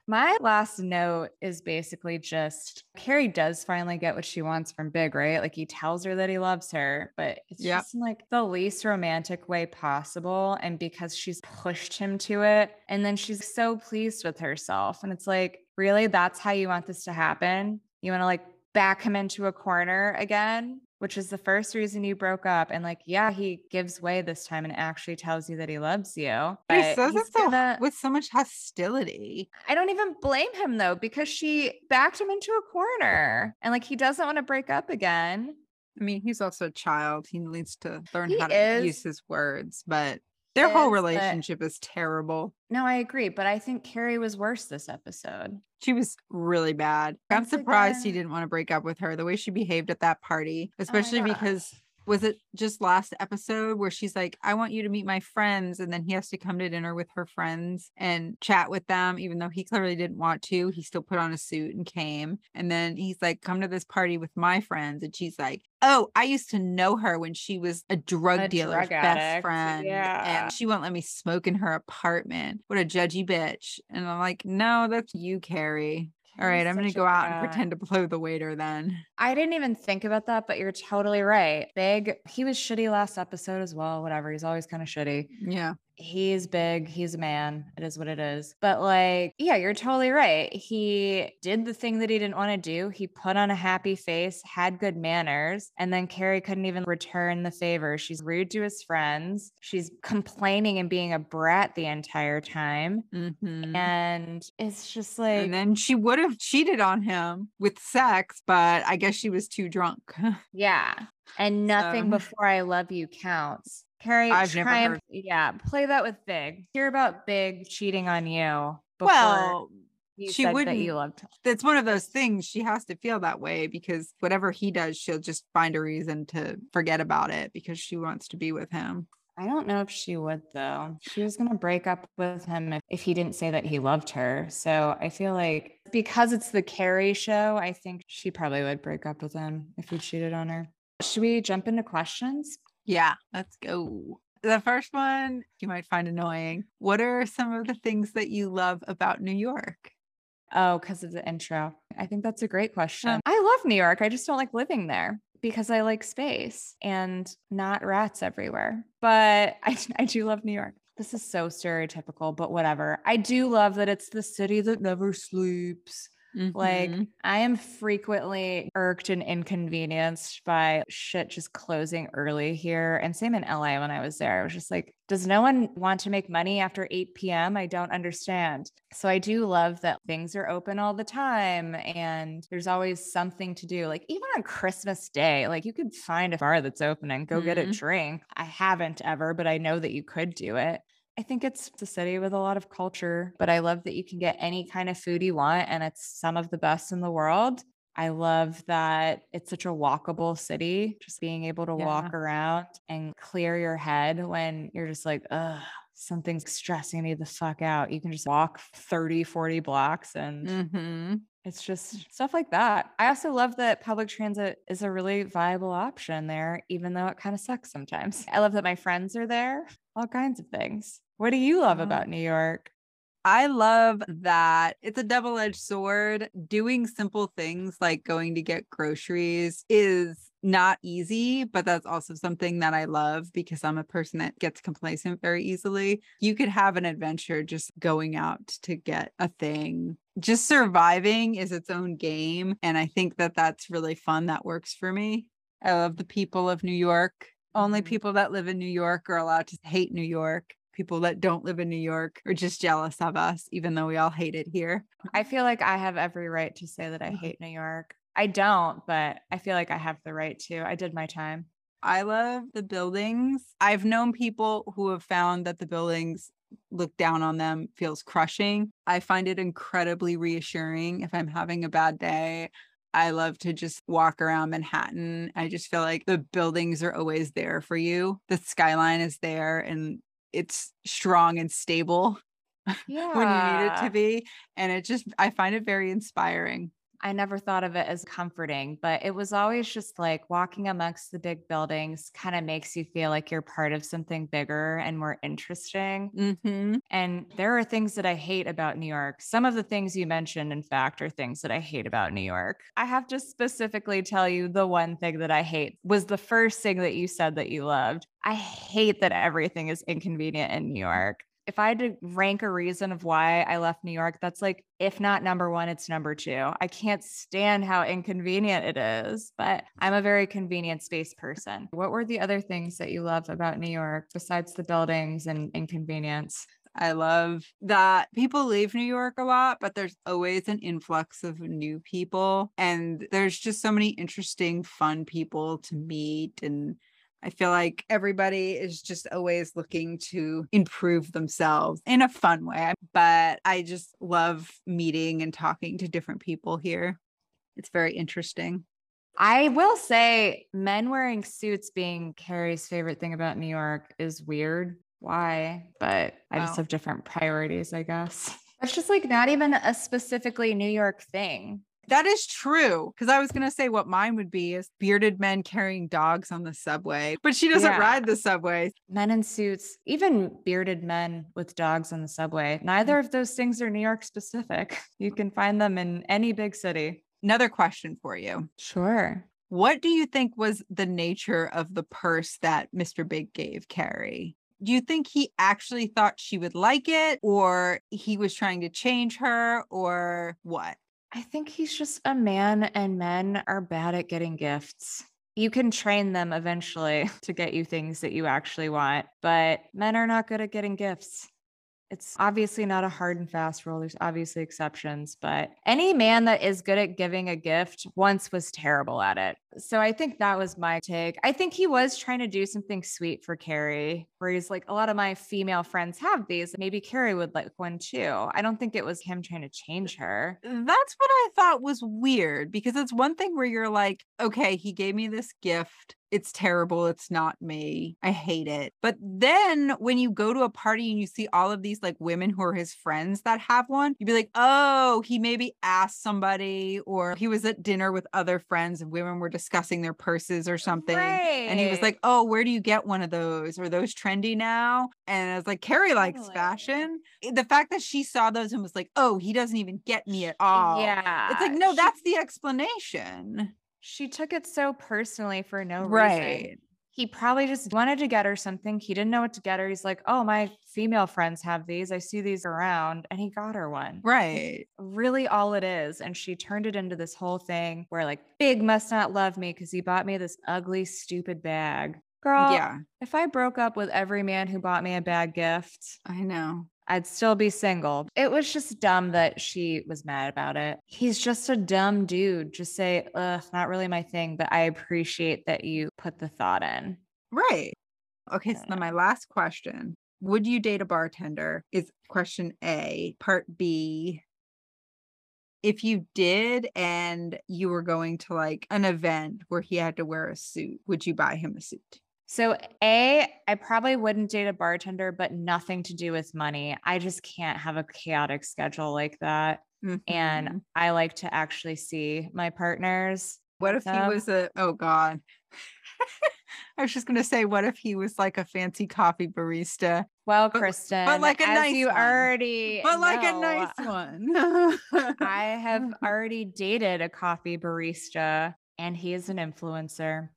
My last note is basically just Carrie does finally get what she wants from Big, right? Like he tells her that he loves her, but it's Yep. just in like the least romantic way possible. And because she's pushed him to it, and then she's so pleased with herself. And it's like, really, that's how you want this to happen? You want to like back him into a corner again? Which is the first reason you broke up. And like, yeah, he gives way this time and actually tells you that he loves you. But he says it so, with so much hostility. I don't even blame him though, because she backed him into a corner and like he doesn't want to break up again. I mean, he's also a child. He needs to learn He how to is. use his words, but their whole Is, but- relationship is terrible. No, I agree, but I think Carrie was worse this episode. She was really bad. I'm Once surprised he didn't want to break up with her. The way she behaved at that party, especially because was it just last episode where she's like, I want you to meet my friends. And then he has to come to dinner with her friends and chat with them, even though he clearly didn't want to. He still put on a suit and came. And then he's like, Come to this party with my friends. And she's like, Oh, I used to know her when she was a drug A dealer's drug best friend. yeah. And she won't let me smoke in her apartment. What a judgy bitch. And I'm like, No, that's you, Carrie. All right, I'm going to go out and pretend to blow the waiter then. I didn't even think about that, but you're totally right. Big, he was shitty last episode as well. Whatever. He's always kind of shitty. Yeah. He's big he's a man it is what it is but like yeah you're totally right he did the thing that he didn't want to do he put on a happy face had good manners and then carrie couldn't even return the favor she's rude to his friends she's complaining and being a brat the entire time Mhm. and it's just like And then she would have cheated on him with sex, but I guess she was too drunk. Yeah. And nothing So- before I love you counts. Carrie, I've never try and- yeah, play that with Big. Hear about Big cheating on you before well, you she said that wouldn't- you loved him. it's one of those things she has to feel that way because whatever he does, she'll just find a reason to forget about it because she wants to be with him. I don't know if she would though. She was gonna break up with him if, if he didn't say that he loved her. So I feel like because it's the Carrie show, I think she probably would break up with him if he cheated on her. Should we jump into questions? Yeah, let's go. The first one you might find annoying. What are some of the things that you love about New York? Oh, because of the intro. I think that's a great question. I love New York. I just don't like living there because I like space and not rats everywhere. But I, I do love New York. This is so stereotypical, but whatever. I do love that it's the city that never sleeps. Like, Mhm. I am frequently irked and inconvenienced by shit just closing early here. And same in LA when I was there. I was just like, does no one want to make money after 8 p.m.? I don't understand. So I do love that things are open all the time and there's always something to do. Like, even on Christmas Day, like you could find a bar that's open and go get a Mhm. drink. I haven't ever, but I know that you could do it. I think it's a city with a lot of culture, but I love that you can get any kind of food you want and it's some of the best in the world. I love that it's such a walkable city, just being able to walk around and clear your head when you're just like, ugh, something's stressing me the fuck out. You can just walk 30, 40 blocks and Mhm. it's just stuff like that. I also love that public transit is a really viable option there, even though it kind of sucks sometimes. I love that my friends are there, all kinds of things. What do you love Oh. about New York? I love that it's a double edged sword. Doing simple things like going to get groceries is not easy, but that's also something that I love because I'm a person that gets complacent very easily. You could have an adventure just going out to get a thing. Just surviving is its own game. And I think that that's really fun. That works for me. I love the people of New York. Only Mhm. people that live in New York are allowed to hate New York. People that don't live in New York are just jealous of us, even though we all hate it here. I feel like I have every right to say that I Mhm. hate New York. I don't, but I feel like I have the right to. I did my time. I love the buildings. I've known people who have found that the buildings look down on them feels crushing. I find it incredibly reassuring if I'm having a bad day. I love to just walk around Manhattan. I just feel like the buildings are always there for you. The skyline is there and it's strong and stable Yeah. when you need it to be. And it just, I find it very inspiring. I never thought of it as comforting, but it was always just like walking amongst the big buildings kind of makes you feel like you're part of something bigger and more interesting. hmm And there are things that I hate about New York. Some of the things you mentioned, in fact, are things that I hate about New York. I have to specifically tell you the one thing that I hate was the first thing that you said that you loved. I hate that everything is inconvenient in New York. If I had to rank a reason of why I left New York, that's like, if not number one, it's number two. I can't stand how inconvenient it is, but I'm a very convenient space person. What were the other things that you love about New York besides the buildings and inconvenience? I love that people leave New York a lot, but there's always an influx of new people. And there's just so many interesting, fun people to meet. And I feel like everybody is just always looking to improve themselves in a fun way. But I just love meeting and talking to different people here. It's very interesting. I will say, men wearing suits being Carrie's favorite thing about New York is weird. Why? But I just Wow. have different priorities, I guess. It's just like not even a specifically New York thing. That is true. Because I was going to say what mine would be is bearded men carrying dogs on the subway, but she doesn't Yeah. ride the subway. Men in suits, even bearded men with dogs on the subway. Neither of those things are New York specific. You can find them in any big city. Another question for you. Sure. What do you think was the nature of the purse that Mr. Big gave Carrie? Do you think he actually thought she would like it, or he was trying to change her, or what? I think he's just a man, and men are bad at getting gifts. You can train them eventually to get you things that you actually want, but men are not good at getting gifts. It's obviously not a hard and fast rule. There's obviously exceptions, but any man that is good at giving a gift once was terrible at it. So I think that was my take. I think he was trying to do something sweet for Carrie, where he's like, a lot of my female friends have these. Maybe Carrie would like one too. I don't think it was him trying to change her. That's what I thought was weird because it's one thing where you're like, okay, he gave me this gift. It's terrible. It's not me. I hate it. But then when you go to a party and you see all of these like women who are his friends that have one, you'd be like, oh, he maybe asked somebody or he was at dinner with other friends and women were discussing their purses or something. And he was like, oh, where do you get one of those? Are those trendy now? And I was like, Carrie likes Totally. fashion. Eh, the fact that she saw those and was like, oh, he doesn't even get me at all. yeah. It's like, no, she- that's the explanation. She took it so personally for no reason. He probably just wanted to get her something. He didn't know what to get her. He's like, oh, my female friends have these. I see these around. And he got her one. Right. Really, all it is. And she turned it into this whole thing where, like, Big must not love me because he bought me this ugly, stupid bag. Girl, yeah, if I broke up with every man who bought me a bad gift, I know. I'd still be single. It was just dumb that she was mad about it. He's just a dumb dude. Just say, ugh, not really my thing, but I appreciate that you put the thought in. Right. Okay. So then my last question Would you date a bartender? Is question A. Part B. If you did and you were going to like an event where he had to wear a suit, would you buy him a suit? So, A, I probably wouldn't date a bartender, but nothing to do with money. I just can't have a chaotic schedule like that. Mhm. And I like to actually see my partners. what if he um, was a, oh God. I was just gonna say, what if he was like a fancy coffee barista, Well, But- Kristin, like a as nice you one. already but like a nice one? I have already dated a coffee barista and he is an influencer.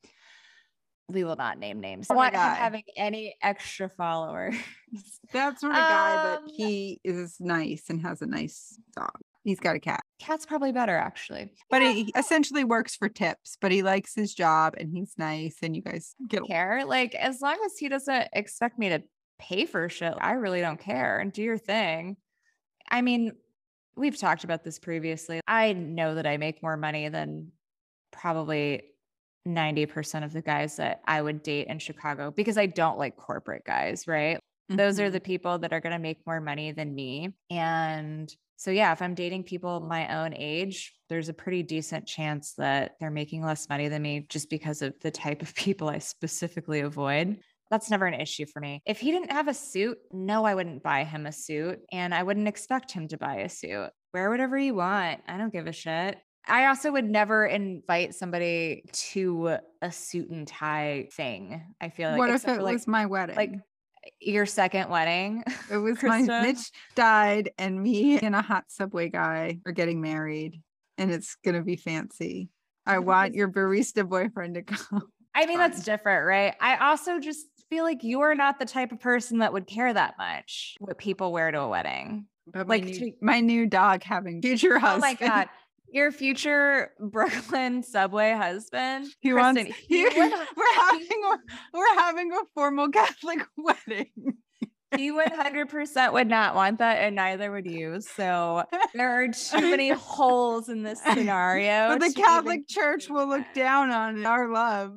We will not name names. I Oh my want him having any extra followers. that sort of guy, but Um, he is nice and has a nice dog. He's got a cat, Cat's probably better, actually. but Yeah, he essentially works for tips. But he likes his job and he's nice, and you guys get don't care. Like, as long as he doesn't expect me to pay for shit, I really don't care and do your thing. I mean, we've talked about this previously. I know that I make more money than probably 90% of the guys that I would date in Chicago because I don't like corporate guys, right? Those are Mhm. the people that are going to make more money than me. And so, yeah, if I'm dating people my own age, there's a pretty decent chance that they're making less money than me just because of the type of people I specifically avoid. That's never an issue for me. If he didn't have a suit, no, I wouldn't buy him a suit and I wouldn't expect him to buy a suit. Wear whatever you want. I don't give a shit. I also would never invite somebody to a suit and tie thing. I feel like what if it like, was my wedding? like your second wedding. it was my Mitch died, and me and a hot subway guy are getting married, and it's gonna be fancy. I want your barista boyfriend to come. I mean, that's different, right? I also just feel like you're not the type of person that would care that much what people wear to a wedding. But my, Like, new, to- my new dog having future Oh husband. my God. Your future Brooklyn subway husband. He wants. Kristin, He, he would- we're having a we're having a formal Catholic wedding. he 100% would not want that, and neither would you. So there are too many holes in this scenario. But the to even Catholic Church will look down on our love.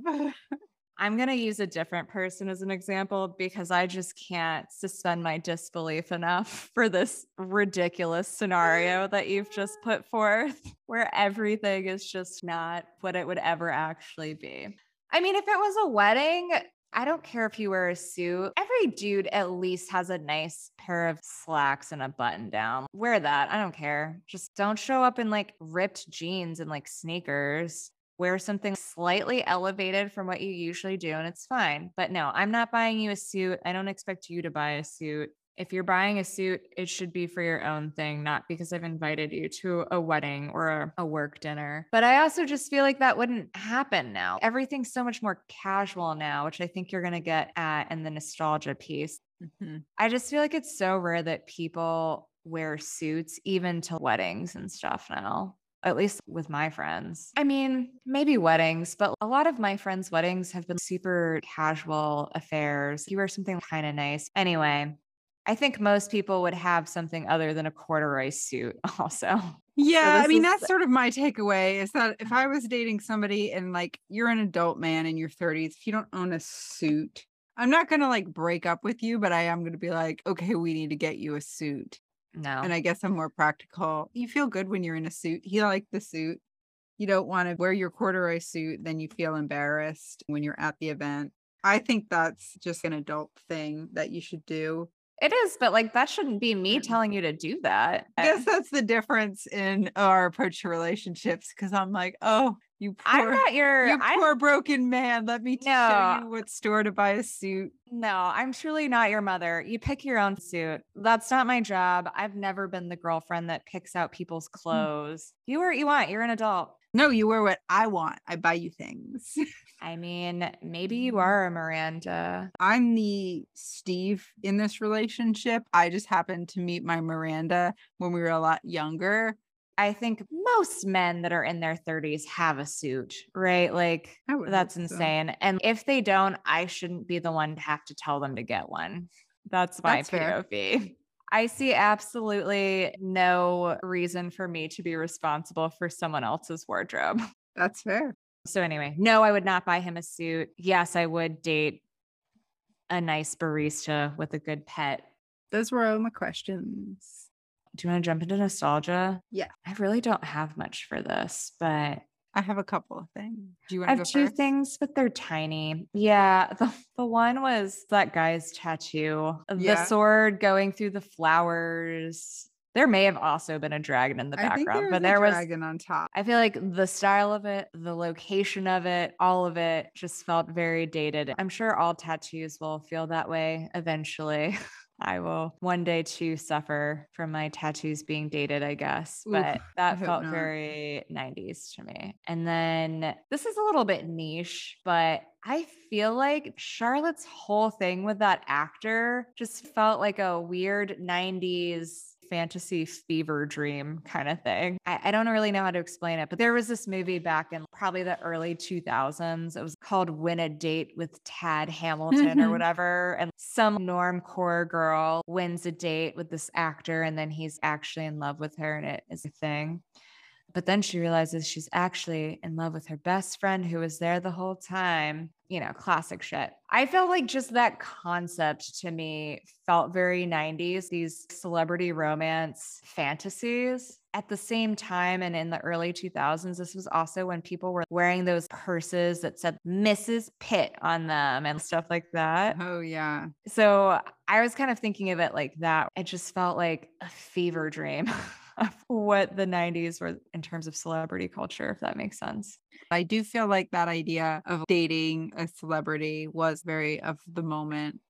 I'm going to use a different person as an example because I just can't suspend my disbelief enough for this ridiculous scenario that you've just put forth, where everything is just not what it would ever actually be. I mean, if it was a wedding, I don't care if you wear a suit. Every dude at least has a nice pair of slacks and a button down. Wear that. I don't care. Just don't show up in like ripped jeans and like sneakers wear something slightly elevated from what you usually do and it's fine. But no, I'm not buying you a suit. I don't expect you to buy a suit. If you're buying a suit, it should be for your own thing, not because I've invited you to a wedding or a, work dinner. But I also just feel like that wouldn't happen now. Everything's so much more casual now, which I think you're going to get at in the nostalgia piece. Mhm. I just feel like it's so rare that people wear suits even to weddings and stuff now. At least with my friends. I mean, maybe weddings, but a lot of my friends' weddings have been super casual affairs. You wear something kind of nice. Anyway, I think most people would have something other than a corduroy suit also. Yeah, I mean is- that's sort of my takeaway is that if I was dating somebody and like you're an adult man in your 30s, if you don't own a suit, I'm not gonna like break up with you, but I am gonna be like, okay, we need to get you a suit. No. And I guess I'm more practical. You feel good when you're in a suit. You like the suit. You don't want to wear your corduroy suit, then you feel embarrassed when you're at the event. I think that's just an adult thing that you should do. it is, but like that shouldn't be me telling you to do that. I guess that's the difference in our approach to relationships because I'm like, oh, you poor, I'm not your you I'm poor broken man. Let me t- show you what store to buy a suit. No, I'm truly not your mother. You pick your own suit. That's not my job. I've never been the girlfriend that picks out people's hmm. clothes. You wear what you want. You're an adult. No, you wear what I want. I buy you things. I mean, maybe you mm. are a Miranda. I'm the Steve in this relationship. I just happened to meet my Miranda when we were a lot younger. I think most men that are in their 30s have a suit, right? Like, I would hope that's so. insane. And if they don't, I shouldn't be the one to have to tell them to get one. That's my That's fair. POV. I see absolutely no reason for me to be responsible for someone else's wardrobe. That's fair. So, anyway, no, I would not buy him a suit. Yes, I would date a nice barista with a good pet. Those were all my questions. Do you want to jump into nostalgia? Yeah. I really don't have much for this, but I have a couple of things. Do you want I to have two first? things, but they're tiny. Yeah. The, the one was that guy's tattoo, Yeah. the sword going through the flowers. There may have also been a dragon in the background, there but was a there was dragon on top. I feel like the style of it, the location of it, all of it just felt very dated. I'm sure all tattoos will feel that way eventually. I will one day too suffer from my tattoos being dated, I guess. Oof, But that felt not. very 90s to me. And then this is a little bit niche, but I feel like Charlotte's whole thing with that actor just felt like a weird 90s fantasy fever dream kind of thing. I, I don't really know how to explain it, but there was this movie back in probably the early 2000s. It was called Win a Date with Tad Hamilton or whatever. And some normcore girl wins a date with this actor, and then he's actually in love with her, and it is a thing. But then she realizes she's actually in love with her best friend who was there the whole time. You know, classic shit. I felt like just that concept to me felt very 90s, these celebrity romance fantasies. At the same time, and in the early 2000s, this was also when people were wearing those purses that said Mrs. Pitt on them and stuff like that. Oh yeah. So I was kind of thinking of it like that. It just felt like a fever dream of what the 90s were in terms of celebrity culture, if that makes sense. I do feel like that idea of dating a celebrity was very of the moment.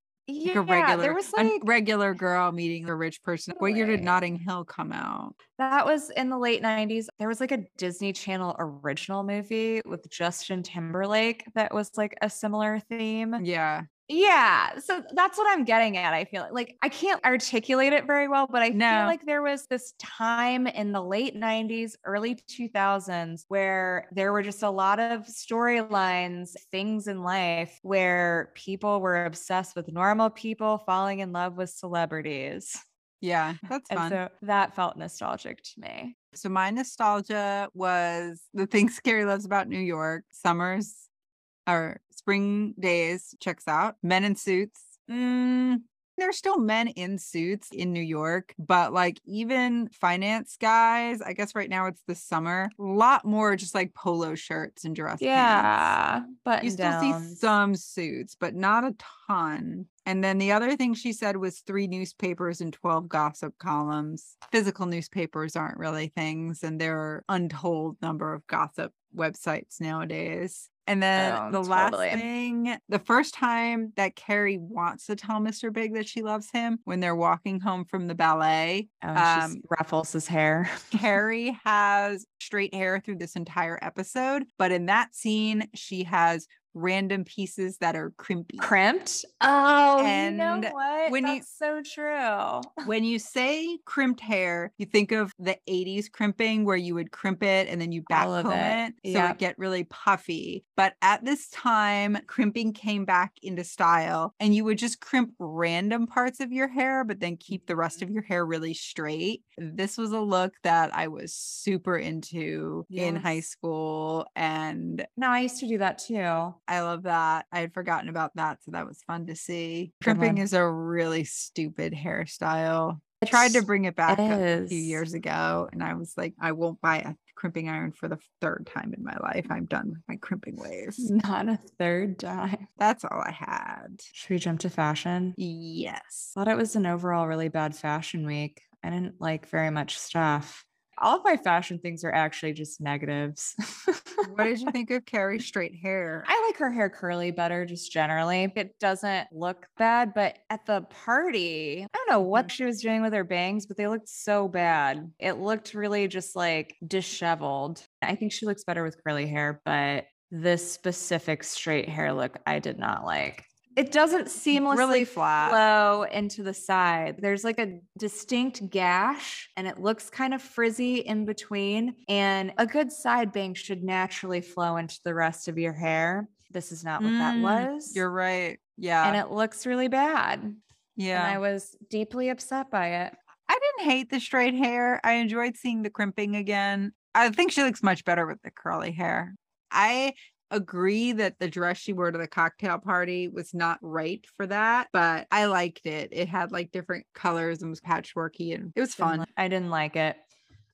Like Yeah, a regular, there was like regular girl meeting a rich person. What year did Notting Hill come out? that was in the late 90s. There was like a Disney Channel original movie with Justin Timberlake that was like a similar theme. Yeah. Yeah. So that's what I'm getting at. I feel like, I can't articulate it very well, but I No. feel like there was this time in the late 90s, early 2000s where there were just a lot of storylines, things in life where people were obsessed with normal people falling in love with celebrities. Yeah. That's And so that felt nostalgic to me. So my nostalgia was the things Carrie loves about New York. Summers or spring days checks out. Men in suits. Mm, there's still men in suits in New York, but like even finance guys, I guess right now it's the summer. A lot more just like polo shirts and dress pants. Yeah. But You still see some suits, but not a ton. And then the other thing she said was three newspapers and 12 gossip columns. Physical newspapers aren't really things, and there are untold number of gossip websites nowadays. And then Oh, the last totally. thing, the first time that Carrie wants to tell Mr. Big that she loves him when they're walking home from the ballet, Oh, she um, ruffles his hair. Carrie has straight hair through this entire episode, but in that scene, she has random pieces that are crimpy. crimped. Oh, you know And what? when you- That's so true. when you say crimped hair, you think of the 80s crimping where you would crimp it and then you back All of comb it. it. So Yep. it get really puffy. But at this time, crimping came back into style and you would just crimp random parts of your hair, but then keep the rest of Mm-hmm. your hair really straight. This was a look that I was super into in high school. And No, I used to do that too. I love that. I had forgotten about that. So that was fun to see. Crimping is a really stupid hairstyle. I tried to bring it back it a few years ago and I was like, I won't buy a crimping iron for the third time in my life. I'm done with my crimping ways. Not a third time. That's all I had. Should we jump to fashion? Yes. Thought it was an overall really bad fashion week. I didn't like very much stuff. All of my fashion things are actually just negatives. What did you think of Carrie's straight hair? I like her hair curly better, just generally. It doesn't look bad, but at the party, I don't know what mm. she was doing with her bangs, but they looked so bad. It looked really just like disheveled. I think she looks better with curly hair, but this specific straight hair look, I did not like. It doesn't seamlessly Really flat. flow into the side. There's like a distinct gash and it looks kind of frizzy in between. And a good side bang should naturally flow into the rest of your hair. This is not what that Mm, was. You're right. Yeah. and it looks really bad. yeah. And I was deeply upset by it. I didn't hate the straight hair. I enjoyed seeing the crimping again. I think she looks much better with the curly hair. I agree that the dress she wore to the cocktail party was not right for that, but I liked it. It had like different colors and was patchworky and it was Didn't fun. I didn't like it.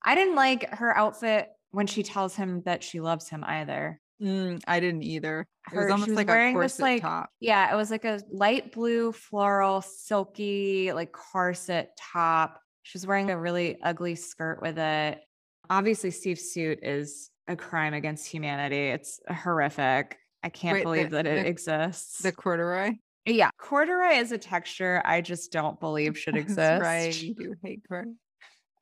I didn't like her outfit when she tells him that she loves him either. Mm, I didn't either. It Her- was almost was like wearing a this, corset like, top. Yeah, it was like a light blue floral silky like corset top. She's wearing a really ugly skirt with it. Obviously, Steve's suit is a crime against humanity. It's horrific. I can't Wait, believe the- that it the- exists. The corduroy. yeah, corduroy is a texture I just don't believe should exist. Right. You do hate corduroy.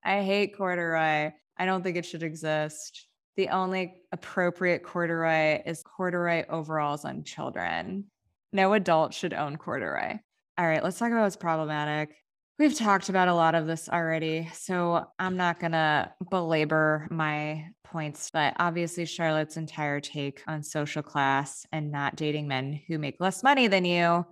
I hate corduroy. I don't think it should exist. The only appropriate corduroy is corduroy overalls on children. No adult should own corduroy. All right, let's talk about what's problematic. We've talked about a lot of this already, so I'm not going to belabor my points, but obviously, Charlotte's entire take on social class and not dating men who make less money than you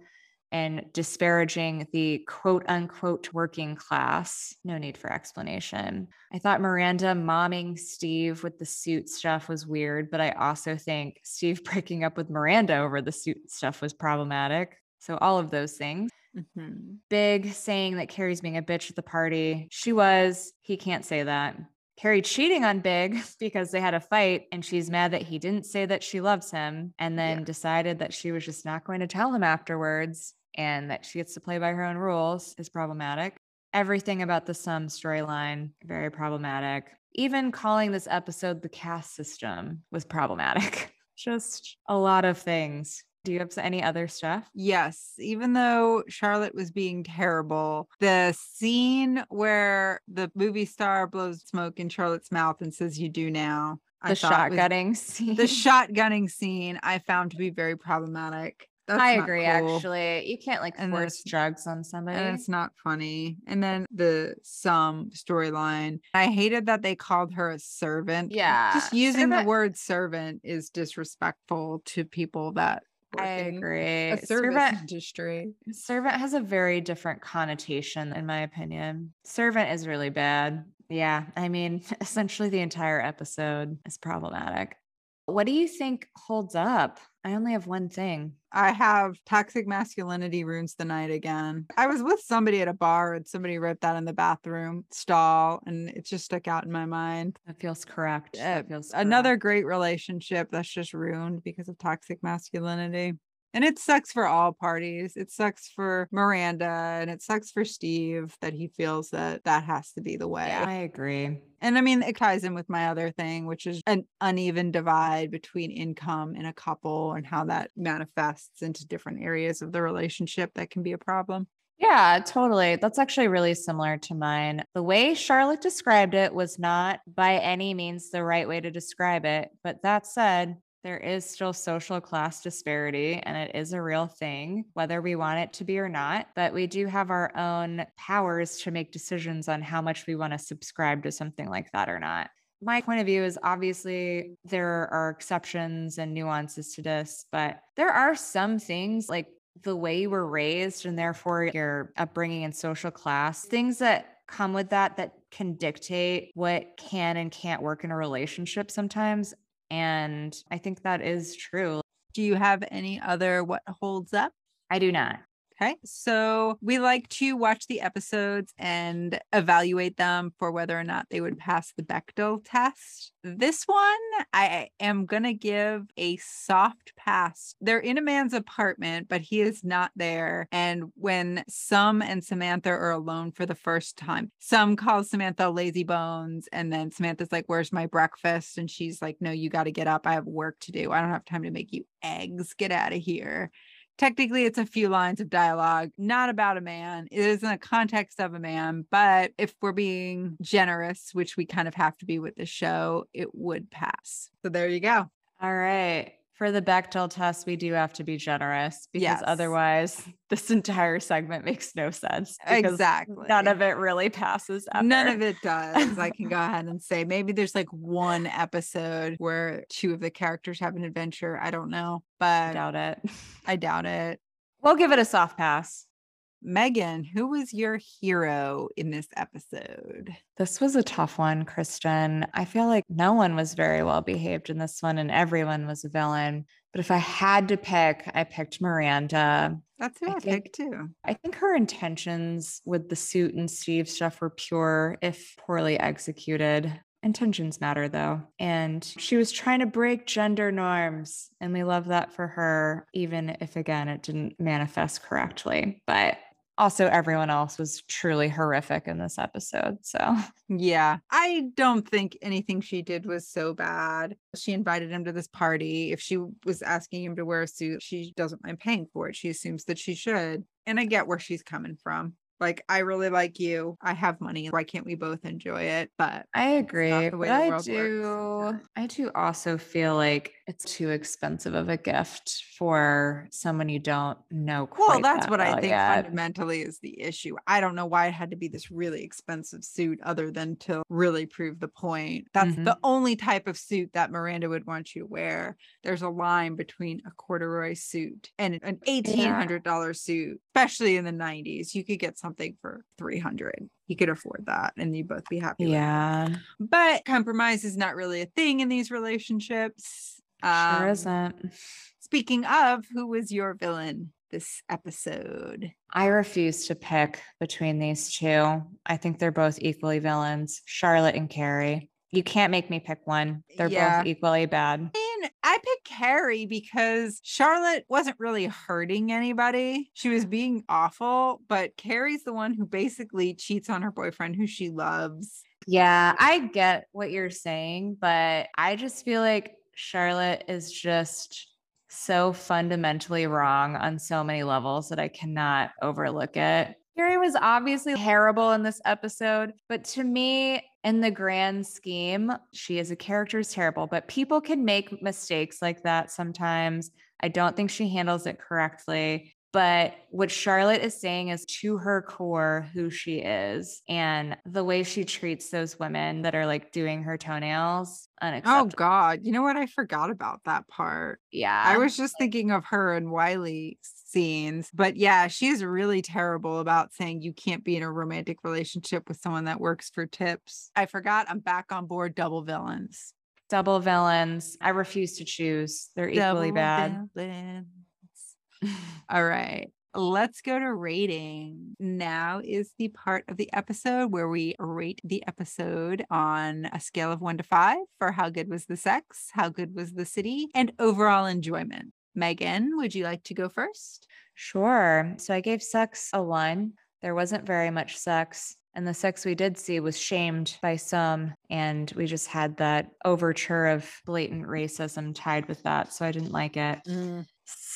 and disparaging the quote unquote working class. No need for explanation. I thought Miranda momming Steve with the suit stuff was weird, but I also think Steve breaking up with Miranda over the suit stuff was problematic. So, all of those things. Mhm. Big saying that Carrie's being a bitch at the party. She was. He can't say that. Carrie cheating on Big because they had a fight and she's mad that he didn't say that she loves him and then Yeah. decided that she was just not going to tell him afterwards and that she gets to play by her own rules is problematic. Everything about the Sum storyline, very problematic. Even calling this episode the caste system was problematic. just a lot of things. Do you have any other stuff? Yes, even though Charlotte was being terrible, the scene where the movie star blows smoke in Charlotte's mouth and says, You do now. The shotgunning scene. The shotgunning scene I found to be very problematic. That's I agree. cool. Actually, you can't like And force drugs on somebody. And it's not funny. And then the Sum storyline. I hated that they called her a servant. Yeah, Just using the word servant is disrespectful to people that work I agree. a service Servant, industry. servant has a very different connotation, in my opinion. Servant is really bad. Yeah, I mean, essentially the entire episode is problematic. What do you think holds up? I only have one thing. I have toxic masculinity ruins the night again. I was with somebody at a bar and somebody wrote that in the bathroom stall and it just stuck out in my mind. That feels correct. That feels Another great relationship that's just ruined because of toxic masculinity. And it sucks for all parties. It sucks for Miranda and it sucks for Steve that he feels that that has to be the way. Yeah, I agree. And I mean, it ties in with my other thing, which is an uneven divide between income in a couple and how that manifests into different areas of the relationship that can be a problem. Yeah, totally. That's actually really similar to mine. The way Charlotte described it was not by any means the right way to describe it. But that said, there is still social class disparity and it is a real thing, whether we want it to be or not. But we do have our own powers to make decisions on how much we want to subscribe to something like that or not. My point of view is obviously there are exceptions and nuances to this, but there are some things like the way you were raised and therefore your upbringing and social class, things that come with that that can dictate what can and can't work in a relationship sometimes. And I think that is true. Do you have any other what holds up? I do not. Okay. So we like to watch the episodes and evaluate them for whether or not they would pass the Bechdel test. This one, I am going to give a soft pass. They're in a man's apartment, but he is not there. And when Sum and Samantha are alone for the first time, Sum calls Samantha lazy bones. And then Samantha's like, Where's my breakfast? And she's like, No, you got to get up. I have work to do. I don't have time to make you eggs. Get out of here technically it's a few lines of dialogue not about a man it is in the context of a man but if we're being generous which we kind of have to be with the show it would pass so there you go All right. For the Bechdel test, we do have to be generous because Yes. otherwise, this entire segment makes no sense. exactly None of it really passes. Ever. none of it does i can go ahead and say maybe there's like one episode where two of the characters have an adventure i don't know but I doubt it. i doubt it We'll give it a soft pass. Megan who was your hero in this episode This was a tough one, Kristin. I feel like no one was very well behaved in this one and everyone was a villain. But if I had to pick, I picked Miranda. that's who I i, think- picked too I think her intentions with the suit and Steve stuff were pure, if poorly executed. Intentions matter though. And she was trying to break gender norms. And we love that for her, even if again it didn't manifest correctly. But Also, everyone else was truly horrific in this episode. So, Yeah. I don't think anything she did was so bad. She invited him to this party. If she was asking him to wear a suit, she doesn't mind paying for it. She assumes that she should. And I get where she's coming from. Like, I really like you. I have money. Why can't we both enjoy it? But I agree. But I do works. I do also feel like it's too expensive of a gift for someone you don't know quite well, that's that what I think yet. fundamentally is the issue. I don't know why it had to be this really expensive suit other than to really prove the point. That's Mhm. the only type of suit that Miranda would want you to wear. There's a line between a corduroy suit and an $1,800 suit, especially in the 90s. You could get something for 300 You could afford that and you'd both be happy. Yeah, But compromise is not really a thing in these relationships. sure Um, isn't. Speaking of, who was your villain this episode? I refuse to pick between these two. I think they're both equally villains, Charlotte and Carrie. You can't make me pick one. They're Yeah. both equally bad. And I picked Carrie because Charlotte wasn't really hurting anybody. She was being awful, but Carrie's the one who basically cheats on her boyfriend who she loves. Yeah, I get what you're saying, but I just feel like Charlotte is just so fundamentally wrong on so many levels that I cannot overlook it. Carrie was obviously terrible in this episode, but to me, in the grand scheme, she as a character is terrible, but people can make mistakes like that sometimes. I don't think she handles it correctly. But what Charlotte is saying is to her core who she is and the way she treats those women that are like doing her toenails. Oh God. You know what? I forgot about that part. yeah. I was just thinking of her and Wiley scenes. But yeah, she's really terrible about saying you can't be in a romantic relationship with someone that works for tips. I forgot I'm back on board double villains. double villains. I refuse to choose. They're equally bad. All right. Let's go to rating. Now is the part of the episode where we rate the episode on a scale of one to five for how good was the sex, how good was the city, and overall enjoyment. Meaghan, would you like to go first? Sure. So I gave sex a one. There wasn't very much sex. And the sex we did see was shamed by Sum. And we just had that overture of blatant racism tied with that. So I didn't like it. Mm.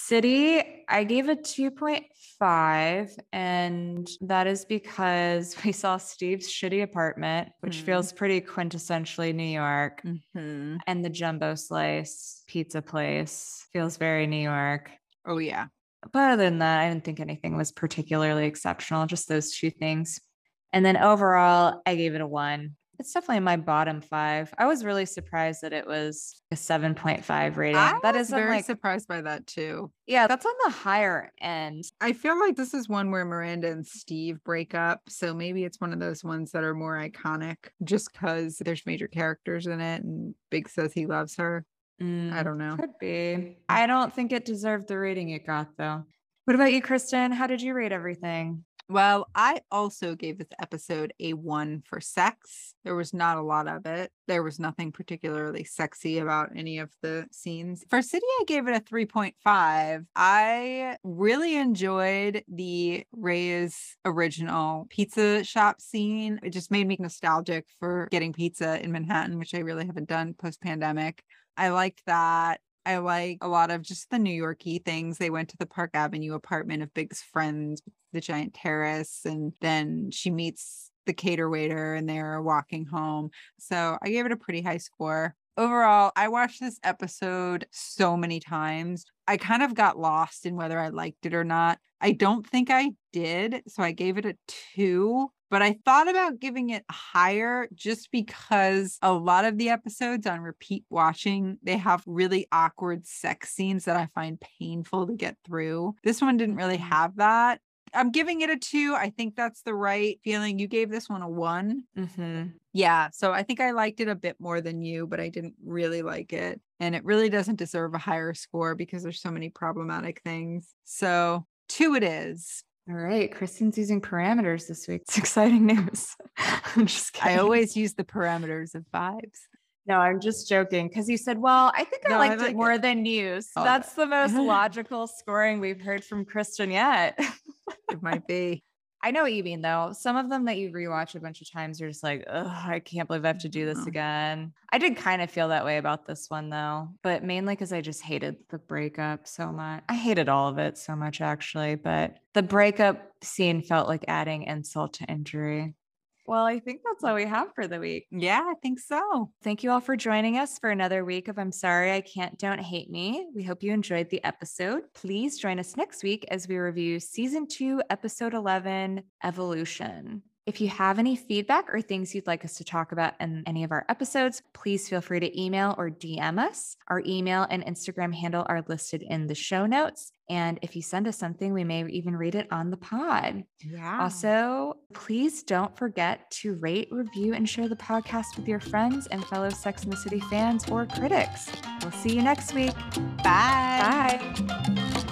City, I gave it 2.5. And that is because we saw Steve's shitty apartment, which Mhm. feels pretty quintessentially New York. Mm-hmm. And the jumbo slice pizza place feels very New York. Oh, yeah. But other than that, I didn't think anything was particularly exceptional, just those two things. And then overall, I gave it a one. It's definitely in my bottom five. I was really surprised that it was a 7.5 rating. I that very like, surprised by that too. yeah, that's on the higher end. I feel like this is one where Miranda and Steve break up. So maybe it's one of those ones that are more iconic just because there's major characters in it and Big says he loves her. I Mm, don't know. Could be. I don't think it deserved the rating it got, though. What about you, Kristin? How did you rate everything? Well, I also gave this episode a one for sex. There was not a lot of it. There was nothing particularly sexy about any of the scenes. For City, I gave it a 3.5. I really enjoyed the Ray's original pizza shop scene. It just made me nostalgic for getting pizza in Manhattan, which I really haven't done post pandemic. I liked that. I like a lot of just the New Yorky things. They went to the Park Avenue apartment of Big's friends, the giant terrace, and then she meets the cater waiter and they're walking home. So I gave it a pretty high score. Overall, I watched this episode so many times. I kind of got lost in whether I liked it or not. I don't think I did. So I gave it a two. But I thought about giving it higher just because a lot of the episodes on repeat watching, they have really awkward sex scenes that I find painful to get through. This one didn't really Mhm. have that. I'm giving it a two. I think that's the right feeling. You gave this one a one. Mm-hmm. Yeah. So I think I liked it a bit more than you, but I didn't really like it. And it really doesn't deserve a higher score because there's so many problematic things. So two it is. All right. Kristin's using parameters this week. It's exciting news. I'm just kidding. I always use the parameters of vibes. No, I'm just joking because you said, well, I think I No, I liked like it more it. than you. So Oh, that's the most logical scoring we've heard from Kristen yet. It might be. I know what you mean though. Some of them that you rewatch a bunch of times, you're just like, oh, I can't believe I have to do this Mhm. again. I did kind of feel that way about this one though, but mainly because I just hated the breakup so much. I hated all of it so much actually, but the breakup scene felt like adding insult to injury. Well, I think that's all we have for the week. Yeah, I think so. Thank you all for joining us for another week of I'm Sorry I Can't Don't Hate Me. We hope you enjoyed the episode. Please join us next week as we review season two, episode 11, Evolution. If you have any feedback or things you'd like us to talk about in any of our episodes, please feel free to email or DM us. Our email and Instagram handle are listed in the show notes. And if you send us something, we may even read it on the pod. Yeah. Also, please don't forget to rate, review, and share the podcast with your friends and fellow Sex and the City fans or critics. We'll see you next week. Bye. Bye.